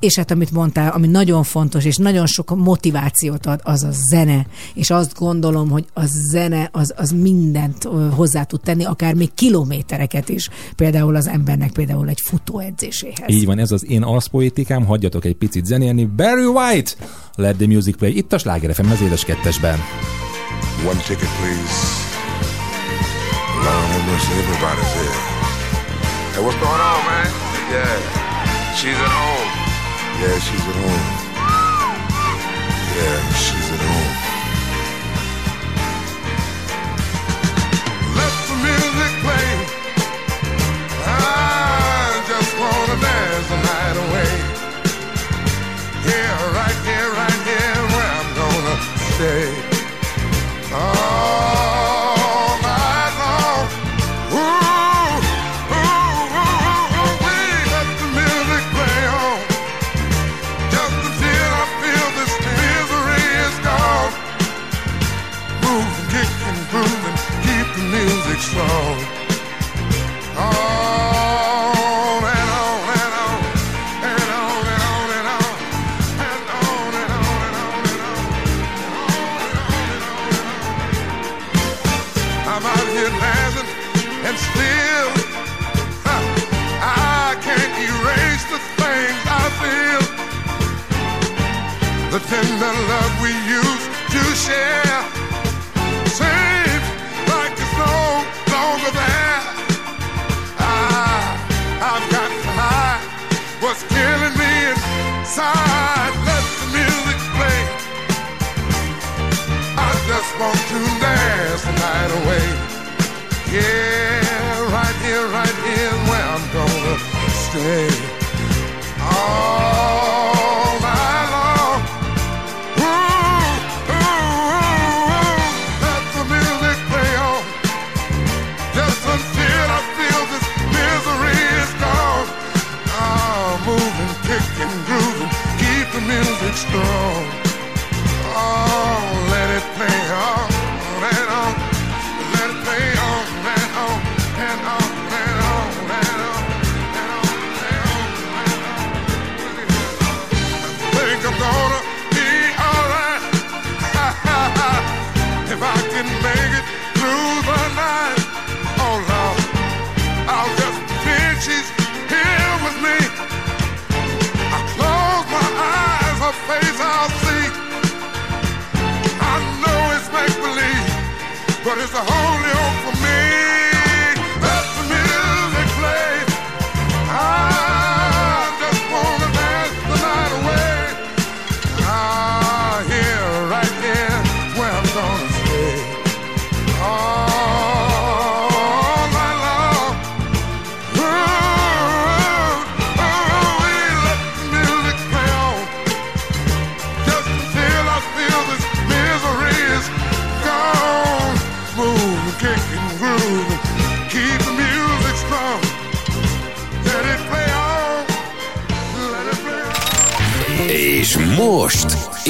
[SPEAKER 3] És hát amit mondtál, ami nagyon fontos, és nagyon sok motivációt ad, az a zene. És azt gondolom, hogy a zene az, az mindent hozzá tud tenni, akár még kilométereket is, például az embernek például egy futóedzéséhez.
[SPEAKER 2] Így van, ez az én arszpoétikám, hagyjatok egy picit zenélni. Barry White! Let the music play, itt a Sláger FM az édes kettesben.
[SPEAKER 9] One ticket, please. Lord have mercy, everybody's here. Hey, what's going on, man? Yeah, she's at home. Yeah, she's at home. Yeah, she's at home. Let the music play. I just wanna dance the night away. Here, right here, right here, where I'm gonna stay. Inside. Let the music play. I just want to dance the night away. Yeah, right here, right here, where I'm gonna stay all strong.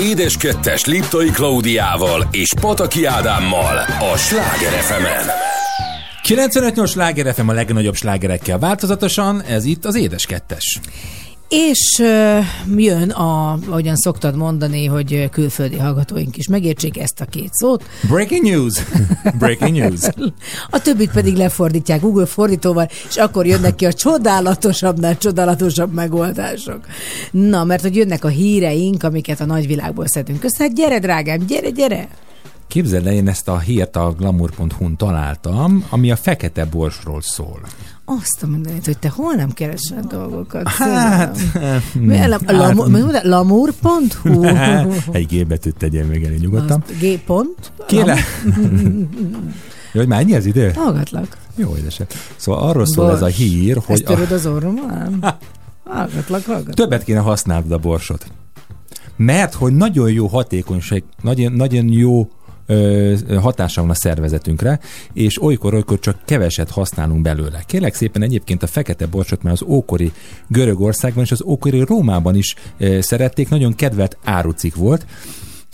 [SPEAKER 4] Édes Kettes Liptai Klaudiával és Pataki Ádámmal a Sláger fm
[SPEAKER 2] 95-8 sláger FM a legnagyobb slágerekkel változatosan, ez itt az Édes Kettes.
[SPEAKER 3] És jön a, ahogyan szoktad mondani, hogy külföldi hallgatóink is megértsék ezt a két szót.
[SPEAKER 2] Breaking news! Breaking news!
[SPEAKER 3] A többit pedig lefordítják Google fordítóval, és akkor jönnek ki a csodálatosabbnál csodálatosabb megoldások. Na, mert hogy jönnek a híreink, amiket a nagyvilágból szedünk össze. Hát gyere, drágám, gyere, gyere!
[SPEAKER 2] Képzeld el, én ezt a hírt a glamour.hu-n találtam, ami a fekete borsról szól.
[SPEAKER 3] Azt a mindenit, hogy te hol nem keresel dolgokat.
[SPEAKER 2] Hát,
[SPEAKER 3] a lam- a lamur- mi mondod? Lamur.hu
[SPEAKER 2] Egy G betűt tegyél még elég nyugodtan.
[SPEAKER 3] Azt G pont?
[SPEAKER 2] Kérlek. Jó, hogy már ennyi az idő?
[SPEAKER 3] Hallgatlak.
[SPEAKER 2] Jó, édesem. Szóval arról szól ez a
[SPEAKER 3] Bors.
[SPEAKER 2] hír, hogy
[SPEAKER 3] Ezt
[SPEAKER 2] a,
[SPEAKER 3] töröd az orrommal? Hallgatlak, hallgatlak.
[SPEAKER 2] többet kéne használnod a borsot. Mert hogy nagyon jó hatékonyság, nagyon, nagyon jó hatása van a szervezetünkre, és olykor-olykor csak keveset használunk belőle. Kérlek szépen egyébként a fekete borsot már az ókori Görögországban és az ókori Rómában is szerették, nagyon kedvelt árucik volt,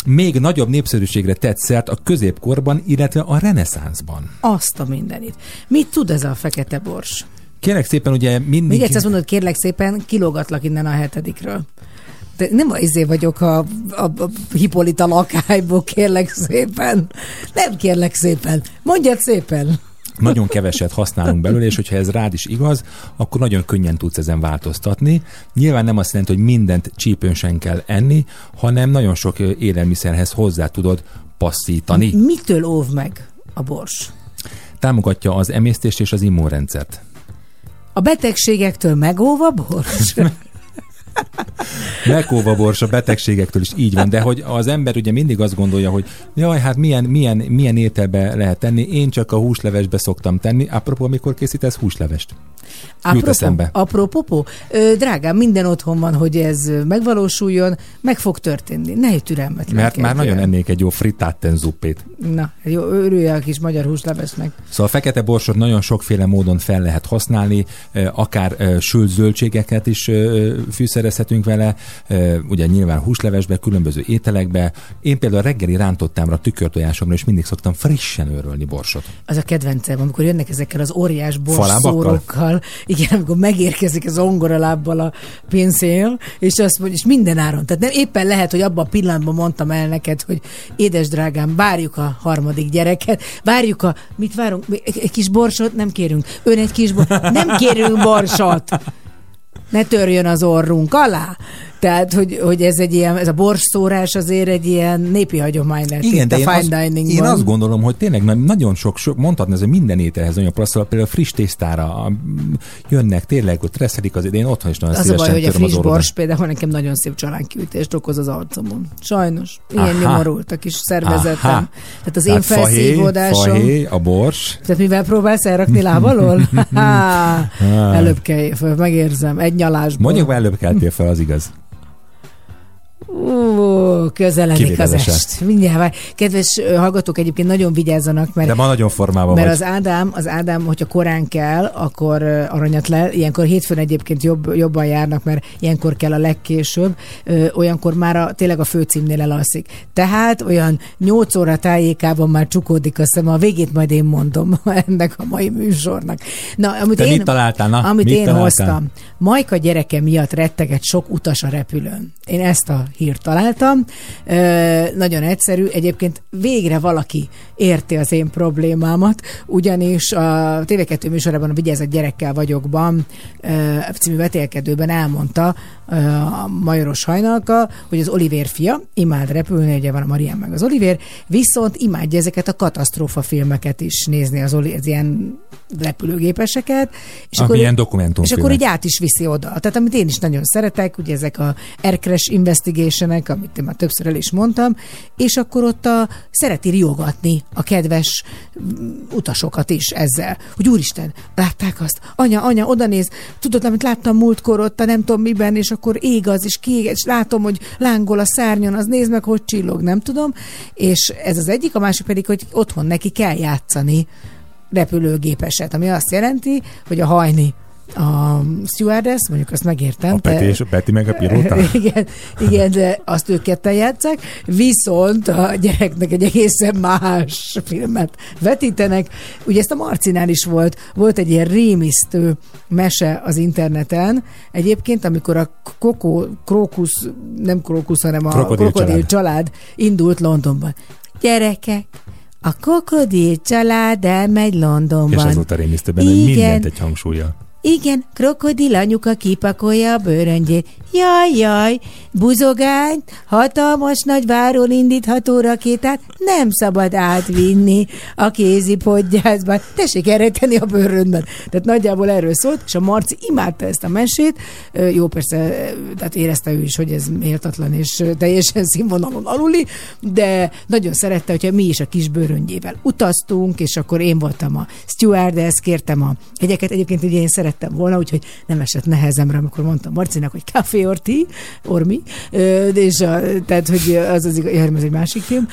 [SPEAKER 2] még nagyobb népszerűségre tett szert a középkorban, illetve a reneszánszban.
[SPEAKER 3] Azt a mindenit. Mit tud ez a fekete bors?
[SPEAKER 2] Kérlek szépen, ugye mindig...
[SPEAKER 3] Még egyszer mondod, kérlek szépen, kilógatlak innen a hetedikről. De nem az izé vagyok a, a, a Hippolita lakályból, kérlek szépen. Nem kérlek szépen. Mondjad szépen.
[SPEAKER 2] nagyon keveset használunk belőle, és hogyha ez rád is igaz, akkor nagyon könnyen tudsz ezen változtatni. Nyilván nem azt jelenti, hogy mindent csípőnsen kell enni, hanem nagyon sok élelmiszerhez hozzá tudod passzítani.
[SPEAKER 3] Mitől óv meg a bors?
[SPEAKER 2] Támogatja az emésztést és az immunrendszert.
[SPEAKER 3] A betegségektől megóv a bors?
[SPEAKER 2] Megóva bors a betegségektől is így van, de hogy az ember ugye mindig azt gondolja, hogy jaj, hát milyen, milyen, milyen ételbe lehet tenni, én csak a húslevesbe szoktam tenni. Apropó, amikor készítesz húslevest? Jut eszembe.
[SPEAKER 3] apropó, drágám, minden otthon van, hogy ez megvalósuljon, meg fog történni. Ne türelmetlen.
[SPEAKER 2] Mert már nagyon ennék egy jó fritátten zuppét.
[SPEAKER 3] Na, jó, örülj a kis magyar húslevesnek.
[SPEAKER 2] Szóval a fekete borsot nagyon sokféle módon fel lehet használni, akár sült zöldségeket is fűszerezhetünk vele, ugye nyilván húslevesbe, különböző ételekbe. Én például a reggeli rántottámra, tükörtojásomra is mindig szoktam frissen őrölni borsot.
[SPEAKER 3] Az a kedvencem, amikor jönnek ezekkel az óriás
[SPEAKER 2] Falábakkal?
[SPEAKER 3] Igen, amikor megérkezik az ongoralábbal a pincél, és azt mondja, és minden áron. Tehát nem éppen lehet, hogy abban a pillanatban mondtam el neked, hogy édes drágám, várjuk a harmadik gyereket, várjuk a, mit várunk, egy kis borsot nem kérünk, ön egy kis borsot, nem kérünk borsot. Ne törjön az orrunk alá. Tehát, hogy, hogy ez egy ilyen, ez a borszórás azért egy ilyen népi hagyomány lett
[SPEAKER 2] Igen, de
[SPEAKER 3] a
[SPEAKER 2] én
[SPEAKER 3] fine
[SPEAKER 2] azt,
[SPEAKER 3] diningban.
[SPEAKER 2] én azt gondolom, hogy tényleg na- nagyon sok, sok mondhatni, ez minden ételhez nagyon szóval például friss tésztára a- jönnek, tényleg ott reszelik az én otthon is nagyon
[SPEAKER 3] Az a
[SPEAKER 2] szívesen
[SPEAKER 3] baj, hogy a
[SPEAKER 2] az
[SPEAKER 3] friss
[SPEAKER 2] orromat.
[SPEAKER 3] bors például nekem nagyon szép csalánkiütést okoz az arcomon. Sajnos. Ilyen
[SPEAKER 2] Aha.
[SPEAKER 3] nyomorult a kis szervezetem.
[SPEAKER 2] Aha.
[SPEAKER 3] Tehát az én
[SPEAKER 2] Tehát fahé,
[SPEAKER 3] felszívódásom.
[SPEAKER 2] fahé, a bors,
[SPEAKER 3] Tehát mivel próbálsz elrakni lábalól? Előbb kell, megérzem, egy nyalásból.
[SPEAKER 2] mondjuk előbb keltél fel, az igaz.
[SPEAKER 3] Ú, közeledik az est. Mindjárt. Kedves hallgatók, egyébként nagyon vigyázzanak, mert
[SPEAKER 2] De ma nagyon formában
[SPEAKER 3] mert
[SPEAKER 2] vagy.
[SPEAKER 3] az Ádám, az Ádám, hogyha korán kell, akkor aranyat le. Ilyenkor hétfőn egyébként jobb, jobban járnak, mert ilyenkor kell a legkésőbb. Ö, olyankor már a, tényleg a főcímnél elalszik. Tehát olyan 8 óra tájékában már csukódik a szem. A végét majd én mondom ennek a mai műsornak. Na, amit
[SPEAKER 2] Te
[SPEAKER 3] én,
[SPEAKER 2] mit találtál? Na,
[SPEAKER 3] amit
[SPEAKER 2] mit
[SPEAKER 3] én
[SPEAKER 2] találtál?
[SPEAKER 3] hoztam. Majka gyereke miatt retteget sok utas a repülőn. Én ezt a hírt találtam. Ö, nagyon egyszerű. Egyébként végre valaki érti az én problémámat, ugyanis a TV2 műsorában a Vigyázat gyerekkel vagyokban ö, című vetélkedőben elmondta a Majoros Hajnalka, hogy az Oliver fia imád repülni, ugye van a Marian meg az Oliver, viszont imádja ezeket a katasztrófa filmeket is nézni, az, az ilyen repülőgépeseket. És
[SPEAKER 2] Ami
[SPEAKER 3] akkor,
[SPEAKER 2] ilyen
[SPEAKER 3] és
[SPEAKER 2] dokumentumfilmek.
[SPEAKER 3] akkor így át is viszi oda. Tehát amit én is nagyon szeretek, ugye ezek a Air Crash Investigationek, amit én már többször el is mondtam, és akkor ott a, szereti riogatni a kedves utasokat is ezzel, hogy úristen, látták azt? Anya, anya, oda néz, tudod, amit láttam múltkor ott, a nem tudom miben, és akkor ég az, és kiég, és látom, hogy lángol a szárnyon, az nézd meg, hogy csillog, nem tudom. És ez az egyik, a másik pedig, hogy otthon neki kell játszani repülőgépeset, ami azt jelenti, hogy a hajni a stewardess, mondjuk azt megértem.
[SPEAKER 2] A Peti, és, Peti meg a pilóta?
[SPEAKER 3] igen, igen, de azt ők ketten játszák, viszont a gyereknek egy egészen más filmet vetítenek. Ugye ezt a Marcinál is volt, volt egy ilyen rémisztő mese az interneten, egyébként, amikor a Koko, Krokusz, nem Krokusz, hanem a
[SPEAKER 2] Krokodil
[SPEAKER 3] Krokodil,
[SPEAKER 2] család.
[SPEAKER 3] család indult Londonban. Gyerekek, a krokodil család elmegy Londonban.
[SPEAKER 2] És azóta rémisztő benne, hogy mindent egy hangsúlya.
[SPEAKER 3] Igen, krokodil anyuka kipakolja a bőröngyét. Jaj, jaj, buzogányt, hatalmas nagy váról indítható rakétát nem szabad átvinni a kézi podgyászban. Tessék elrejteni a bőröndben. Tehát nagyjából erről szólt, és a Marci imádta ezt a mesét. Jó, persze, tehát érezte ő is, hogy ez méltatlan és teljesen színvonalon aluli, de nagyon szerette, hogyha mi is a kis bőröngyével utaztunk, és akkor én voltam a stewardess, kértem a jegyeket. Egyébként ugye én szerettem volna, úgyhogy nem esett nehezemre, amikor mondtam Marcinak, hogy café or tea, or de és a, tehát, hogy az az igaz, ez egy másik film,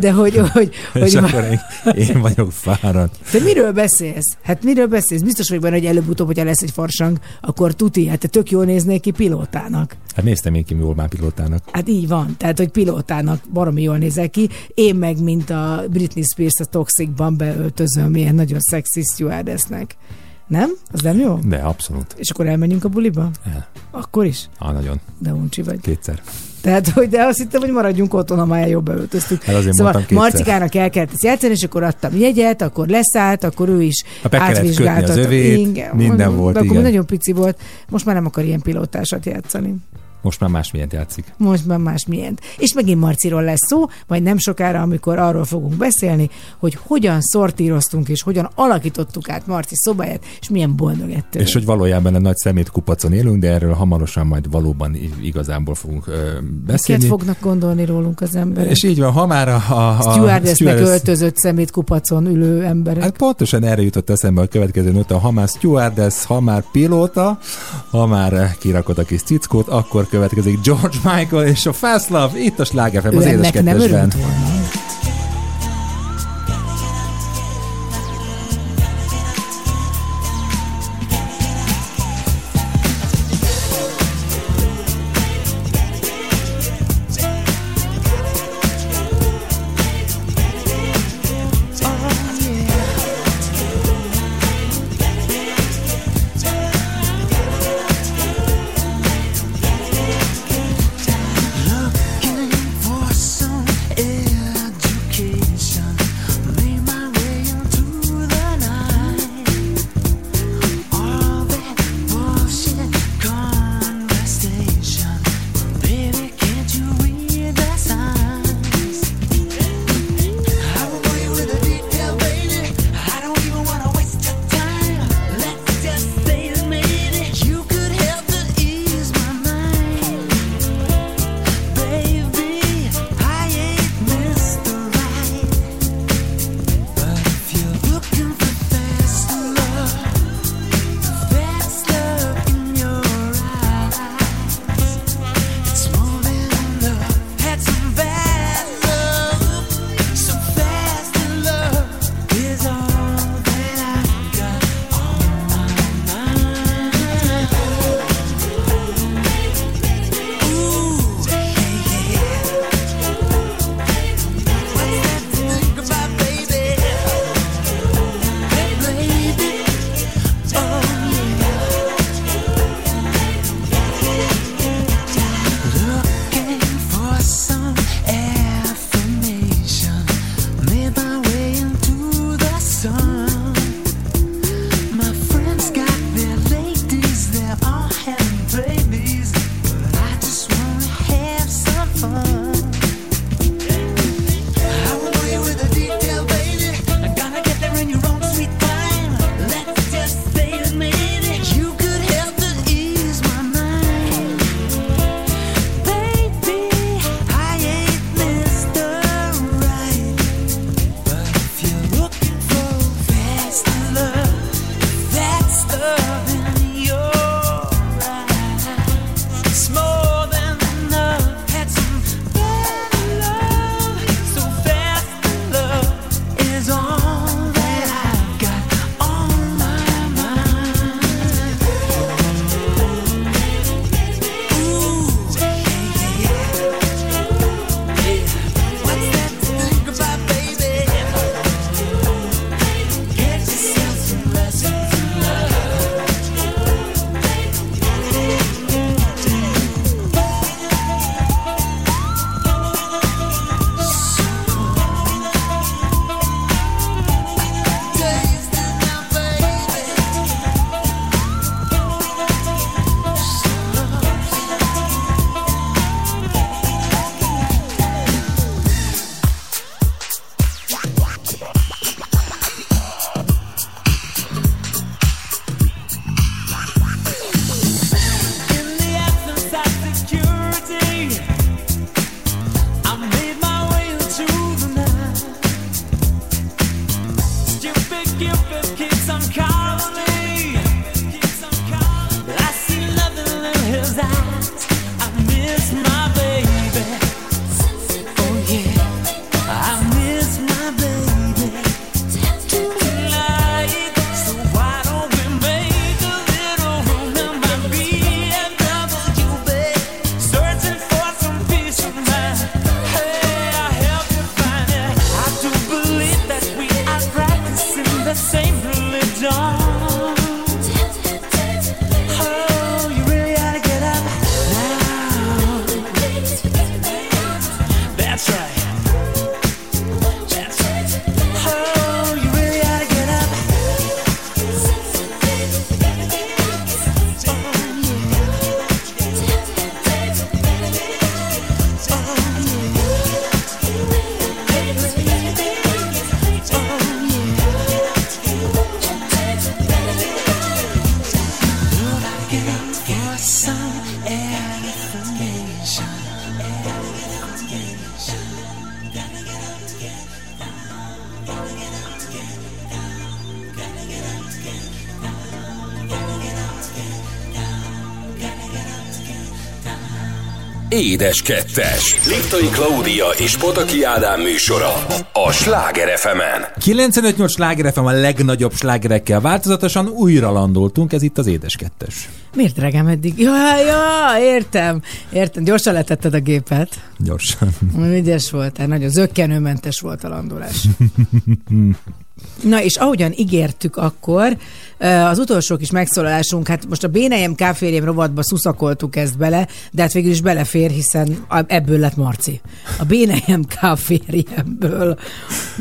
[SPEAKER 3] de hogy, hogy,
[SPEAKER 2] És
[SPEAKER 3] hogy
[SPEAKER 2] akkor én, én vagyok fáradt.
[SPEAKER 3] te miről beszélsz? Hát miről beszélsz? Biztos vagyok benne, hogy előbb-utóbb, hogyha lesz egy farsang, akkor tuti, hát te tök jól néznél ki pilótának.
[SPEAKER 2] Hát néztem én ki jól már pilótának.
[SPEAKER 3] Hát így van, tehát, hogy pilótának baromi jól nézel ki. Én meg, mint a Britney Spears a Toxicban beöltözöm ilyen nagyon szexi stewardessnek. Nem? Az nem jó?
[SPEAKER 2] De abszolút.
[SPEAKER 3] És akkor elmenjünk a buliba?
[SPEAKER 2] El.
[SPEAKER 3] Akkor is?
[SPEAKER 2] Ah, nagyon.
[SPEAKER 3] De uncsi vagy.
[SPEAKER 2] Kétszer.
[SPEAKER 3] Tehát, hogy de azt hittem, hogy maradjunk otthon, ha már jobb beöltöztük.
[SPEAKER 2] Hát azért
[SPEAKER 3] szóval. Marcikának el kellett ezt játszani, és akkor adtam jegyet, akkor leszállt, akkor ő is
[SPEAKER 2] be kellett kötni az övét, minden volt,
[SPEAKER 3] de akkor
[SPEAKER 2] igen.
[SPEAKER 3] nagyon pici volt. Most már nem akar ilyen pilótásat játszani.
[SPEAKER 2] Most már másmilyent játszik.
[SPEAKER 3] Most már más milyent. És megint Marciról lesz szó, majd nem sokára, amikor arról fogunk beszélni, hogy hogyan szortíroztunk és hogyan alakítottuk át Marci szobáját, és milyen boldog ettől.
[SPEAKER 2] És hogy valójában egy nagy szemét kupacon élünk, de erről hamarosan majd valóban igazából fogunk ö,
[SPEAKER 3] Miket
[SPEAKER 2] beszélni.
[SPEAKER 3] fognak gondolni rólunk az emberek?
[SPEAKER 2] És így van, ha már a, a, a
[SPEAKER 3] Stewardessnek
[SPEAKER 2] stewardess-
[SPEAKER 3] öltözött szemét kupacon ülő emberek.
[SPEAKER 2] Hát pontosan erre jutott eszembe a következő nőt, ha már stewardess, ha már pilóta, ha már kirakod a kis cickót, akkor következik George Michael és a Fast Love, itt a Sláger az édes
[SPEAKER 3] nem örült volna.
[SPEAKER 4] Édes Kettes. Liptai Klaudia és Pataki Ádám műsora. A Sláger fm
[SPEAKER 2] 95-8 sláger FM a legnagyobb slágerekkel változatosan újra landoltunk, ez itt az Édes Kettes.
[SPEAKER 3] Miért drágám eddig? Ja, ja, értem. Értem. Gyorsan letetted a gépet.
[SPEAKER 2] Gyorsan.
[SPEAKER 3] Ügyes voltál, nagyon zöggenőmentes volt a landolás. Na és ahogyan ígértük akkor, az utolsó kis megszólalásunk, hát most a Bénejem káférjem rovatba szuszakoltuk ezt bele, de hát végül is belefér, hiszen a- ebből lett Marci. A Bénejem káférjemből.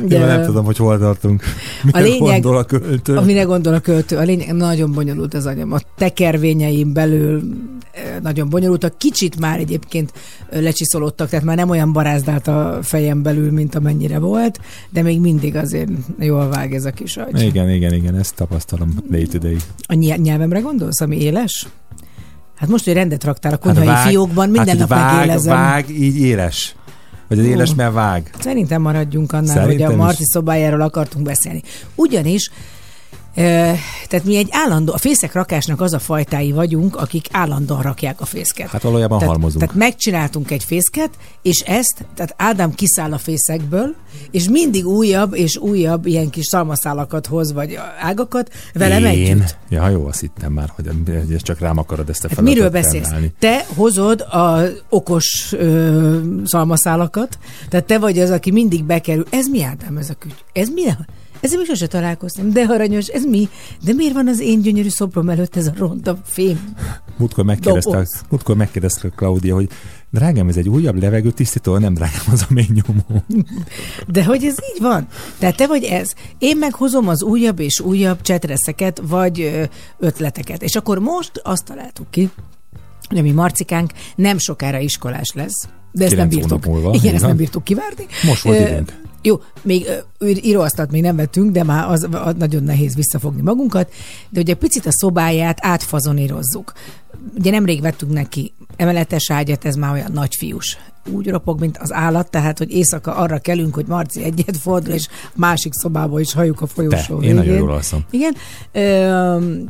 [SPEAKER 2] Ja, nem tudom, hogy hol tartunk. Mire
[SPEAKER 3] lényeg-
[SPEAKER 2] gondol a költő?
[SPEAKER 3] Amire gondol a költő. A lényeg nagyon bonyolult az anyam. A tekervényeim belül nagyon bonyolultak. Kicsit már egyébként lecsiszolódtak, tehát már nem olyan barázdált a fejem belül, mint amennyire volt, de még mindig azért jól vág ez a kis agy.
[SPEAKER 2] Igen, igen, igen, ezt tapasztalom day to day.
[SPEAKER 3] A nyel- nyelvemre gondolsz, ami éles? Hát most, hogy rendet raktál a konyhai
[SPEAKER 2] vág-
[SPEAKER 3] fiókban, minden
[SPEAKER 2] hát,
[SPEAKER 3] nap
[SPEAKER 2] vág,
[SPEAKER 3] megélezem.
[SPEAKER 2] vág, így éles. Vagy az éles, mert vág.
[SPEAKER 3] Szerintem maradjunk annál,
[SPEAKER 2] Szerintem
[SPEAKER 3] hogy a
[SPEAKER 2] is.
[SPEAKER 3] Marti szobájáról akartunk beszélni. Ugyanis tehát mi egy állandó, a fészek rakásnak az a fajtái vagyunk, akik állandóan rakják a fészket.
[SPEAKER 2] Hát valójában
[SPEAKER 3] tehát,
[SPEAKER 2] halmozunk.
[SPEAKER 3] Tehát megcsináltunk egy fészket, és ezt, tehát Ádám kiszáll a fészekből, és mindig újabb és újabb ilyen kis szalmaszálakat hoz, vagy ágakat velem
[SPEAKER 2] Én?
[SPEAKER 3] együtt.
[SPEAKER 2] Ja, jó, azt hittem már, hogy, ez csak rám akarod ezt a
[SPEAKER 3] Hát miről beszélsz?
[SPEAKER 2] termelni.
[SPEAKER 3] Te hozod a okos ö, szalmaszálakat, tehát te vagy az, aki mindig bekerül. Ez mi Ádám, ez a küty? Ez mi? Ezzel még sose találkoztam. De aranyos, ez mi? De miért van az én gyönyörű szobrom előtt ez a ronda fém?
[SPEAKER 2] Múltkor megkérdezte, múltkor megkérdezte Claudia, hogy drágám, ez egy újabb levegőtisztító, nem drágám az a mély nyomó.
[SPEAKER 3] De hogy ez így van? Tehát te vagy ez. Én meghozom az újabb és újabb csetreszeket, vagy ötleteket. És akkor most azt találtuk ki, hogy a mi marcikánk nem sokára iskolás lesz. De ezt nem bírtuk. Igen, ezt nem bírtuk kivárni.
[SPEAKER 2] Most volt időnk.
[SPEAKER 3] Jó, még íróasztalt még nem vettünk, de már az, az nagyon nehéz visszafogni magunkat, de ugye picit a szobáját átfazonírozzuk. Ugye nemrég vettünk neki emeletes ágyat, ez már olyan nagyfiús. Úgy ropog, mint az állat, tehát, hogy éjszaka arra kelünk, hogy Marci egyet fordul, és másik szobába is halljuk a folyosó
[SPEAKER 2] Te, én nagyon jól alszom.
[SPEAKER 3] Igen, ö,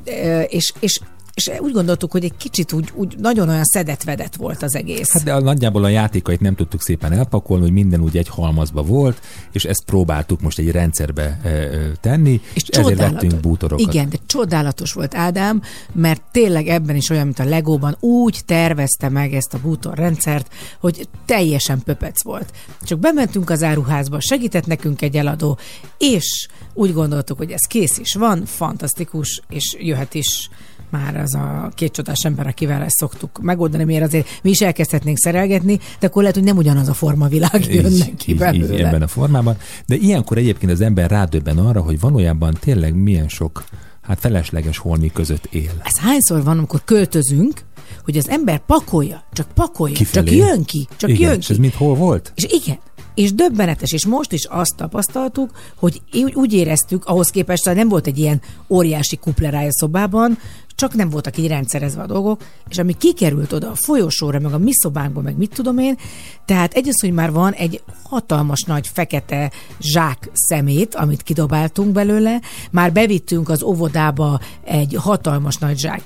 [SPEAKER 3] ö, és, és, és úgy gondoltuk, hogy egy kicsit úgy, úgy nagyon olyan szedetvedett volt az egész.
[SPEAKER 2] Hát de a, nagyjából a játékait nem tudtuk szépen elpakolni, hogy minden úgy egy halmazba volt, és ezt próbáltuk most egy rendszerbe e, e, tenni, és ezért vettünk bútorokat.
[SPEAKER 3] Igen, de csodálatos volt Ádám, mert tényleg ebben is olyan, mint a Legóban, úgy tervezte meg ezt a bútorrendszert, hogy teljesen pöpec volt. Csak bementünk az áruházba, segített nekünk egy eladó, és úgy gondoltuk, hogy ez kész is van, fantasztikus, és jöhet is már az a két csodás ember, akivel ezt szoktuk megoldani, miért azért mi is elkezdhetnénk szerelgetni, de akkor lehet, hogy nem ugyanaz a formavilág ki
[SPEAKER 2] így, így,
[SPEAKER 3] belőle.
[SPEAKER 2] ebben a formában. De ilyenkor egyébként az ember rádöbben arra, hogy valójában tényleg milyen sok hát felesleges holmi között él.
[SPEAKER 3] Ez hányszor van, amikor költözünk, hogy az ember pakolja, csak pakolja,
[SPEAKER 2] Kifelé.
[SPEAKER 3] csak jön ki, csak
[SPEAKER 2] igen,
[SPEAKER 3] jön
[SPEAKER 2] és
[SPEAKER 3] ki.
[SPEAKER 2] ez mind hol volt?
[SPEAKER 3] És igen, és döbbenetes, és most is azt tapasztaltuk, hogy úgy- úgy éreztük, ahhoz képest, hogy nem volt egy ilyen óriási kuplerája szobában, csak nem voltak így rendszerezve a dolgok, és ami kikerült oda a folyosóra, meg a mi szobánkba, meg mit tudom én, tehát egy az, hogy már van egy hatalmas nagy fekete zsák szemét, amit kidobáltunk belőle, már bevittünk az óvodába egy hatalmas nagy zsák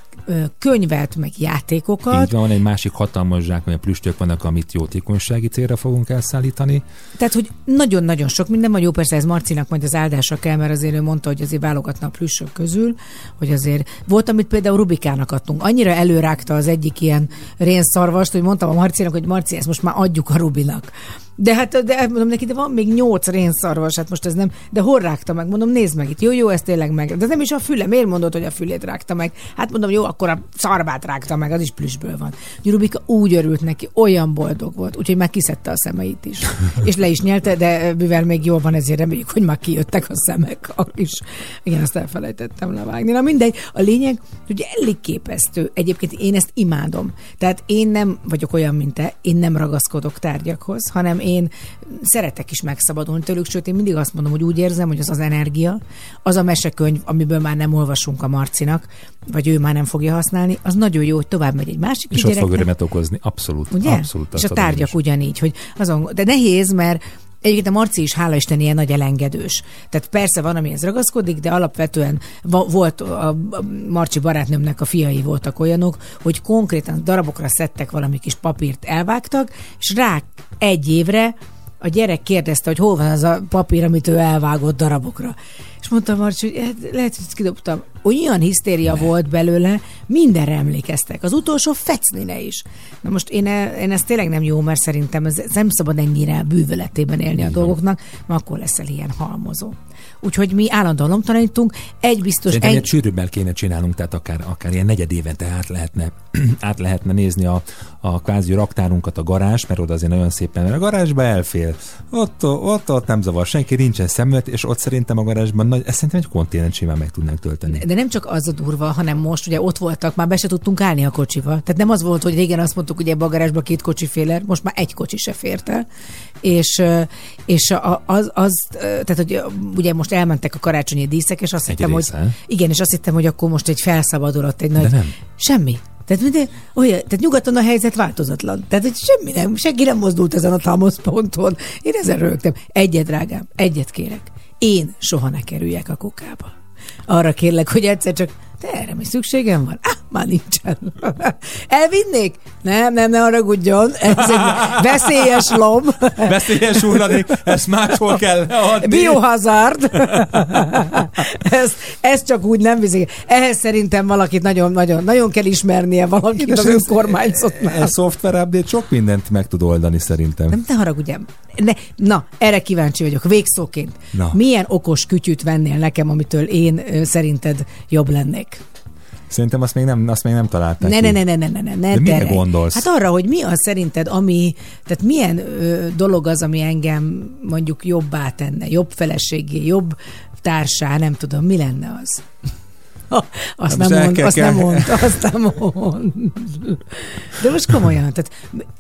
[SPEAKER 3] könyvet, meg játékokat.
[SPEAKER 2] Így van, egy másik hatalmas zsák, mert plüstök vannak, amit jótékonysági célra fogunk elszállítani.
[SPEAKER 3] Tehát, hogy nagyon-nagyon sok minden van. Jó, persze ez Marcinak majd az áldásra kell, mert azért ő mondta, hogy azért válogatna a plüssök közül, hogy azért volt, amit például Rubikának adtunk. Annyira előrágta az egyik ilyen rénszarvast, hogy mondtam a Marcinak, hogy Marci, ezt most már adjuk a Rubinak. De hát, de mondom neki, de van még nyolc rénszarvas, hát most ez nem, de hol rágta meg? Mondom, nézd meg itt, jó, jó, ez tényleg meg. De nem is a füle, miért mondod, hogy a fülét rágta meg? Hát mondom, jó, akkor a szarvát rágta meg, az is plüsből van. Rubika úgy örült neki, olyan boldog volt, úgyhogy már kiszedte a szemeit is. És le is nyelte, de mivel még jól van, ezért reméljük, hogy már kijöttek a szemek is. Igen, azt elfelejtettem levágni. Na mindegy, a lényeg, hogy elég képesztő. Egyébként én ezt imádom. Tehát én nem vagyok olyan, mint te, én nem ragaszkodok tárgyakhoz, hanem én szeretek is megszabadulni tőlük, sőt én mindig azt mondom, hogy úgy érzem, hogy az az energia, az a mesekönyv, amiből már nem olvasunk a Marcinak, vagy ő már nem fogja használni, az nagyon jó, hogy tovább megy egy másik
[SPEAKER 2] És ott fog örömet okozni. Abszolút.
[SPEAKER 3] Ugye?
[SPEAKER 2] Abszolút
[SPEAKER 3] és a tárgyak
[SPEAKER 2] is.
[SPEAKER 3] ugyanígy, hogy azon, de nehéz, mert Egyébként a Marci is, hála Isten, ilyen nagy elengedős. Tehát persze van, amihez ragaszkodik, de alapvetően volt a Marci barátnőmnek a fiai voltak olyanok, hogy konkrétan darabokra szedtek valami kis papírt, elvágtak, és rá egy évre a gyerek kérdezte, hogy hol van az a papír, amit ő elvágott darabokra. És mondta Marci, hogy hát lehet, hogy ezt kidobtam. Olyan hisztéria volt belőle, mindenre emlékeztek. Az utolsó fecnine is. Na most én, e- én ez tényleg nem jó, mert szerintem ez, ez nem szabad ennyire bűvöletében élni a dolgoknak, mert akkor leszel ilyen halmozó. Úgyhogy mi állandóan lomtalanítunk, egy biztos,
[SPEAKER 2] Szerintem
[SPEAKER 3] egy,
[SPEAKER 2] sűrűbbel kéne csinálnunk, tehát akár, akár ilyen negyed évente át lehetne, át lehetne nézni a, a kvázi raktárunkat, a garázs, mert oda azért nagyon szépen, mert a garázsba elfél. Ott, ott, ott nem zavar senki, nincsen szemület, és ott szerintem a garázsban nagy, ezt szerintem egy konténert simán meg tudnánk tölteni.
[SPEAKER 3] De nem csak az a durva, hanem most ugye ott voltak, már be se tudtunk állni a kocsival. Tehát nem az volt, hogy régen azt mondtuk, hogy ebbe a garázsba két kocsi féler, most már egy kocsi se fért el. És, és az, az, tehát hogy ugye most elmentek a karácsonyi díszek, és azt
[SPEAKER 2] Egy
[SPEAKER 3] hittem, hogy
[SPEAKER 2] része.
[SPEAKER 3] igen, és azt hittem, hogy akkor most egy felszabadulott egy nagy...
[SPEAKER 2] nem.
[SPEAKER 3] Semmi. Tehát, minden, olyan, tehát nyugaton a helyzet változatlan. Tehát, hogy semmi nem, senki nem mozdult ezen a támaszponton. Én ezen rögtem. Egyet, drágám, egyet kérek. Én soha ne kerüljek a kukába. Arra kérlek, hogy egyszer csak, de erre mi szükségem van? Ah, már nincsen. Elvinnék? Nem, nem, ne haragudjon. Ez egy veszélyes lom.
[SPEAKER 2] Veszélyes hulladék, ezt máshol kell adni.
[SPEAKER 3] Biohazard. ez, ez csak úgy nem viszik. Ehhez szerintem valakit nagyon, nagyon, nagyon kell ismernie valakit az önkormányzatnál.
[SPEAKER 2] A szoftver update sok mindent meg tud oldani szerintem.
[SPEAKER 3] Nem, ne haragudjam. Ne, na, erre kíváncsi vagyok, végszóként.
[SPEAKER 2] Na.
[SPEAKER 3] Milyen okos kütyüt vennél nekem, amitől én ö, szerinted jobb lennék?
[SPEAKER 2] Szerintem azt még nem, azt még nem találták
[SPEAKER 3] Ne,
[SPEAKER 2] ki.
[SPEAKER 3] ne, ne, ne, ne, ne, ne, ne
[SPEAKER 2] De mire gondolsz?
[SPEAKER 3] Hát arra, hogy mi az szerinted, ami, tehát milyen ö, dolog az, ami engem mondjuk jobbá tenne, jobb feleségé, jobb társá, nem tudom, mi lenne az? Azt
[SPEAKER 2] Hát most
[SPEAKER 3] nem mond,
[SPEAKER 2] kell-
[SPEAKER 3] azt
[SPEAKER 2] kell-
[SPEAKER 3] nem mond, azt nem mond. De most komolyan, tehát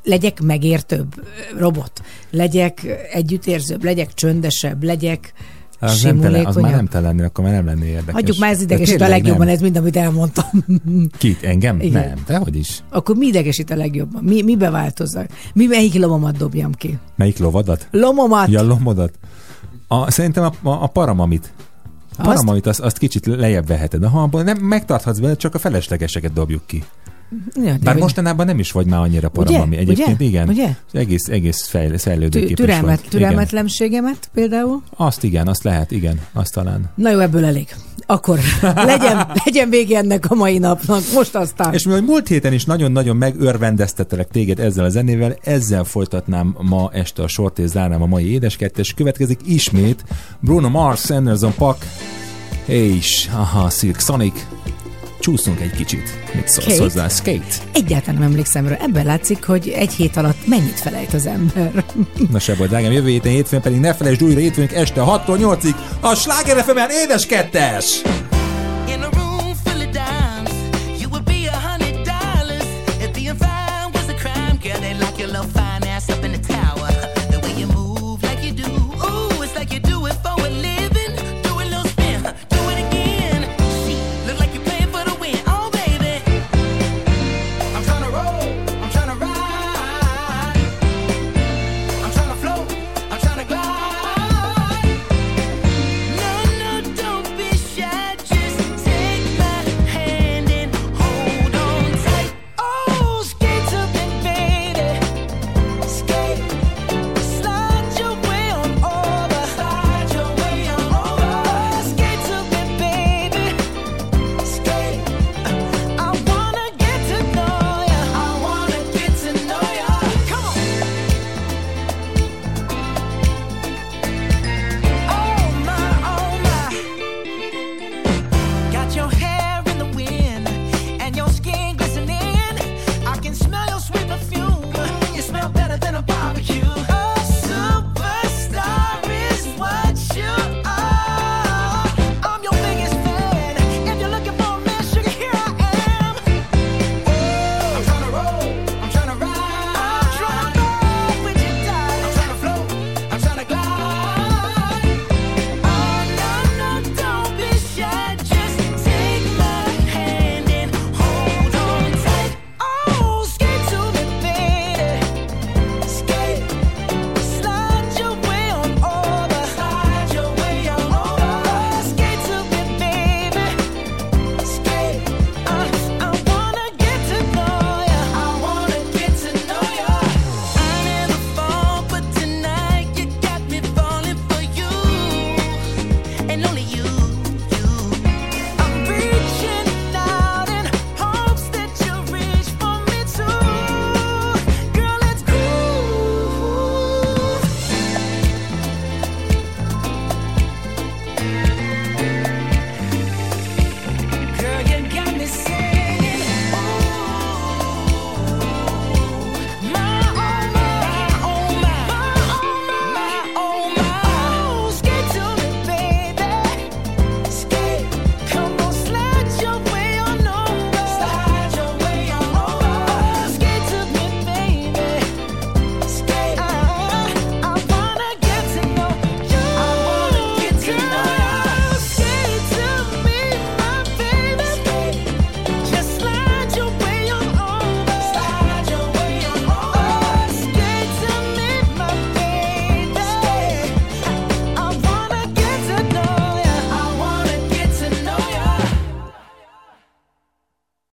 [SPEAKER 3] legyek megértőbb robot, legyek együttérzőbb, legyek csöndesebb, legyek
[SPEAKER 2] Hát Az, nem tele, az már nem te lennél, akkor már nem lennél érdekes.
[SPEAKER 3] Hagyjuk már ez
[SPEAKER 2] De
[SPEAKER 3] idegesít a legjobban,
[SPEAKER 2] nem.
[SPEAKER 3] ez mind, amit elmondtam.
[SPEAKER 2] Kit? Engem?
[SPEAKER 3] Igen.
[SPEAKER 2] Nem, dehogy is.
[SPEAKER 3] Akkor mi idegesít a legjobban? Mi, mi beváltozzak? Mi melyik lomomat dobjam ki?
[SPEAKER 2] Melyik lovadat?
[SPEAKER 3] Lomomat?
[SPEAKER 2] Ja, lomodat. A, szerintem a, a, a paramamit. A
[SPEAKER 3] Azt?
[SPEAKER 2] azt, kicsit lejjebb veheted. Aha, abból nem megtarthatsz bele, csak a feleslegeseket dobjuk ki.
[SPEAKER 3] Ja,
[SPEAKER 2] Bár mostanában nem is vagy már annyira paramami. Egyébként
[SPEAKER 3] Ugye?
[SPEAKER 2] igen.
[SPEAKER 3] Ugye?
[SPEAKER 2] Egész, egész fejl, fejlődőképes
[SPEAKER 3] Tü- türelmet,
[SPEAKER 2] vagy.
[SPEAKER 3] türelmetlenségemet például.
[SPEAKER 2] Azt igen, azt lehet, igen, azt talán.
[SPEAKER 3] Na jó, ebből elég. Akkor legyen, legyen vége ennek a mai napnak. Most aztán.
[SPEAKER 2] És mivel múlt héten is nagyon-nagyon megörvendeztettelek téged ezzel a zenével, ezzel folytatnám ma este a sort és zárnám a mai édeskettes. Következik ismét Bruno Mars, Anderson Pack, és aha, Silk Sonic. Csúszunk egy kicsit. Mit szólsz
[SPEAKER 3] Skate?
[SPEAKER 2] hozzá? Skate.
[SPEAKER 3] Egyáltalán nem emlékszem rá. Ebben látszik, hogy egy hét alatt mennyit felejt az ember.
[SPEAKER 2] Na se baj, drágám, jövő héten hétfőn pedig ne felejtsd újra hétfőnk este 6-tól 8-ig a Sláger FM-en édes kettes!
[SPEAKER 7] In a room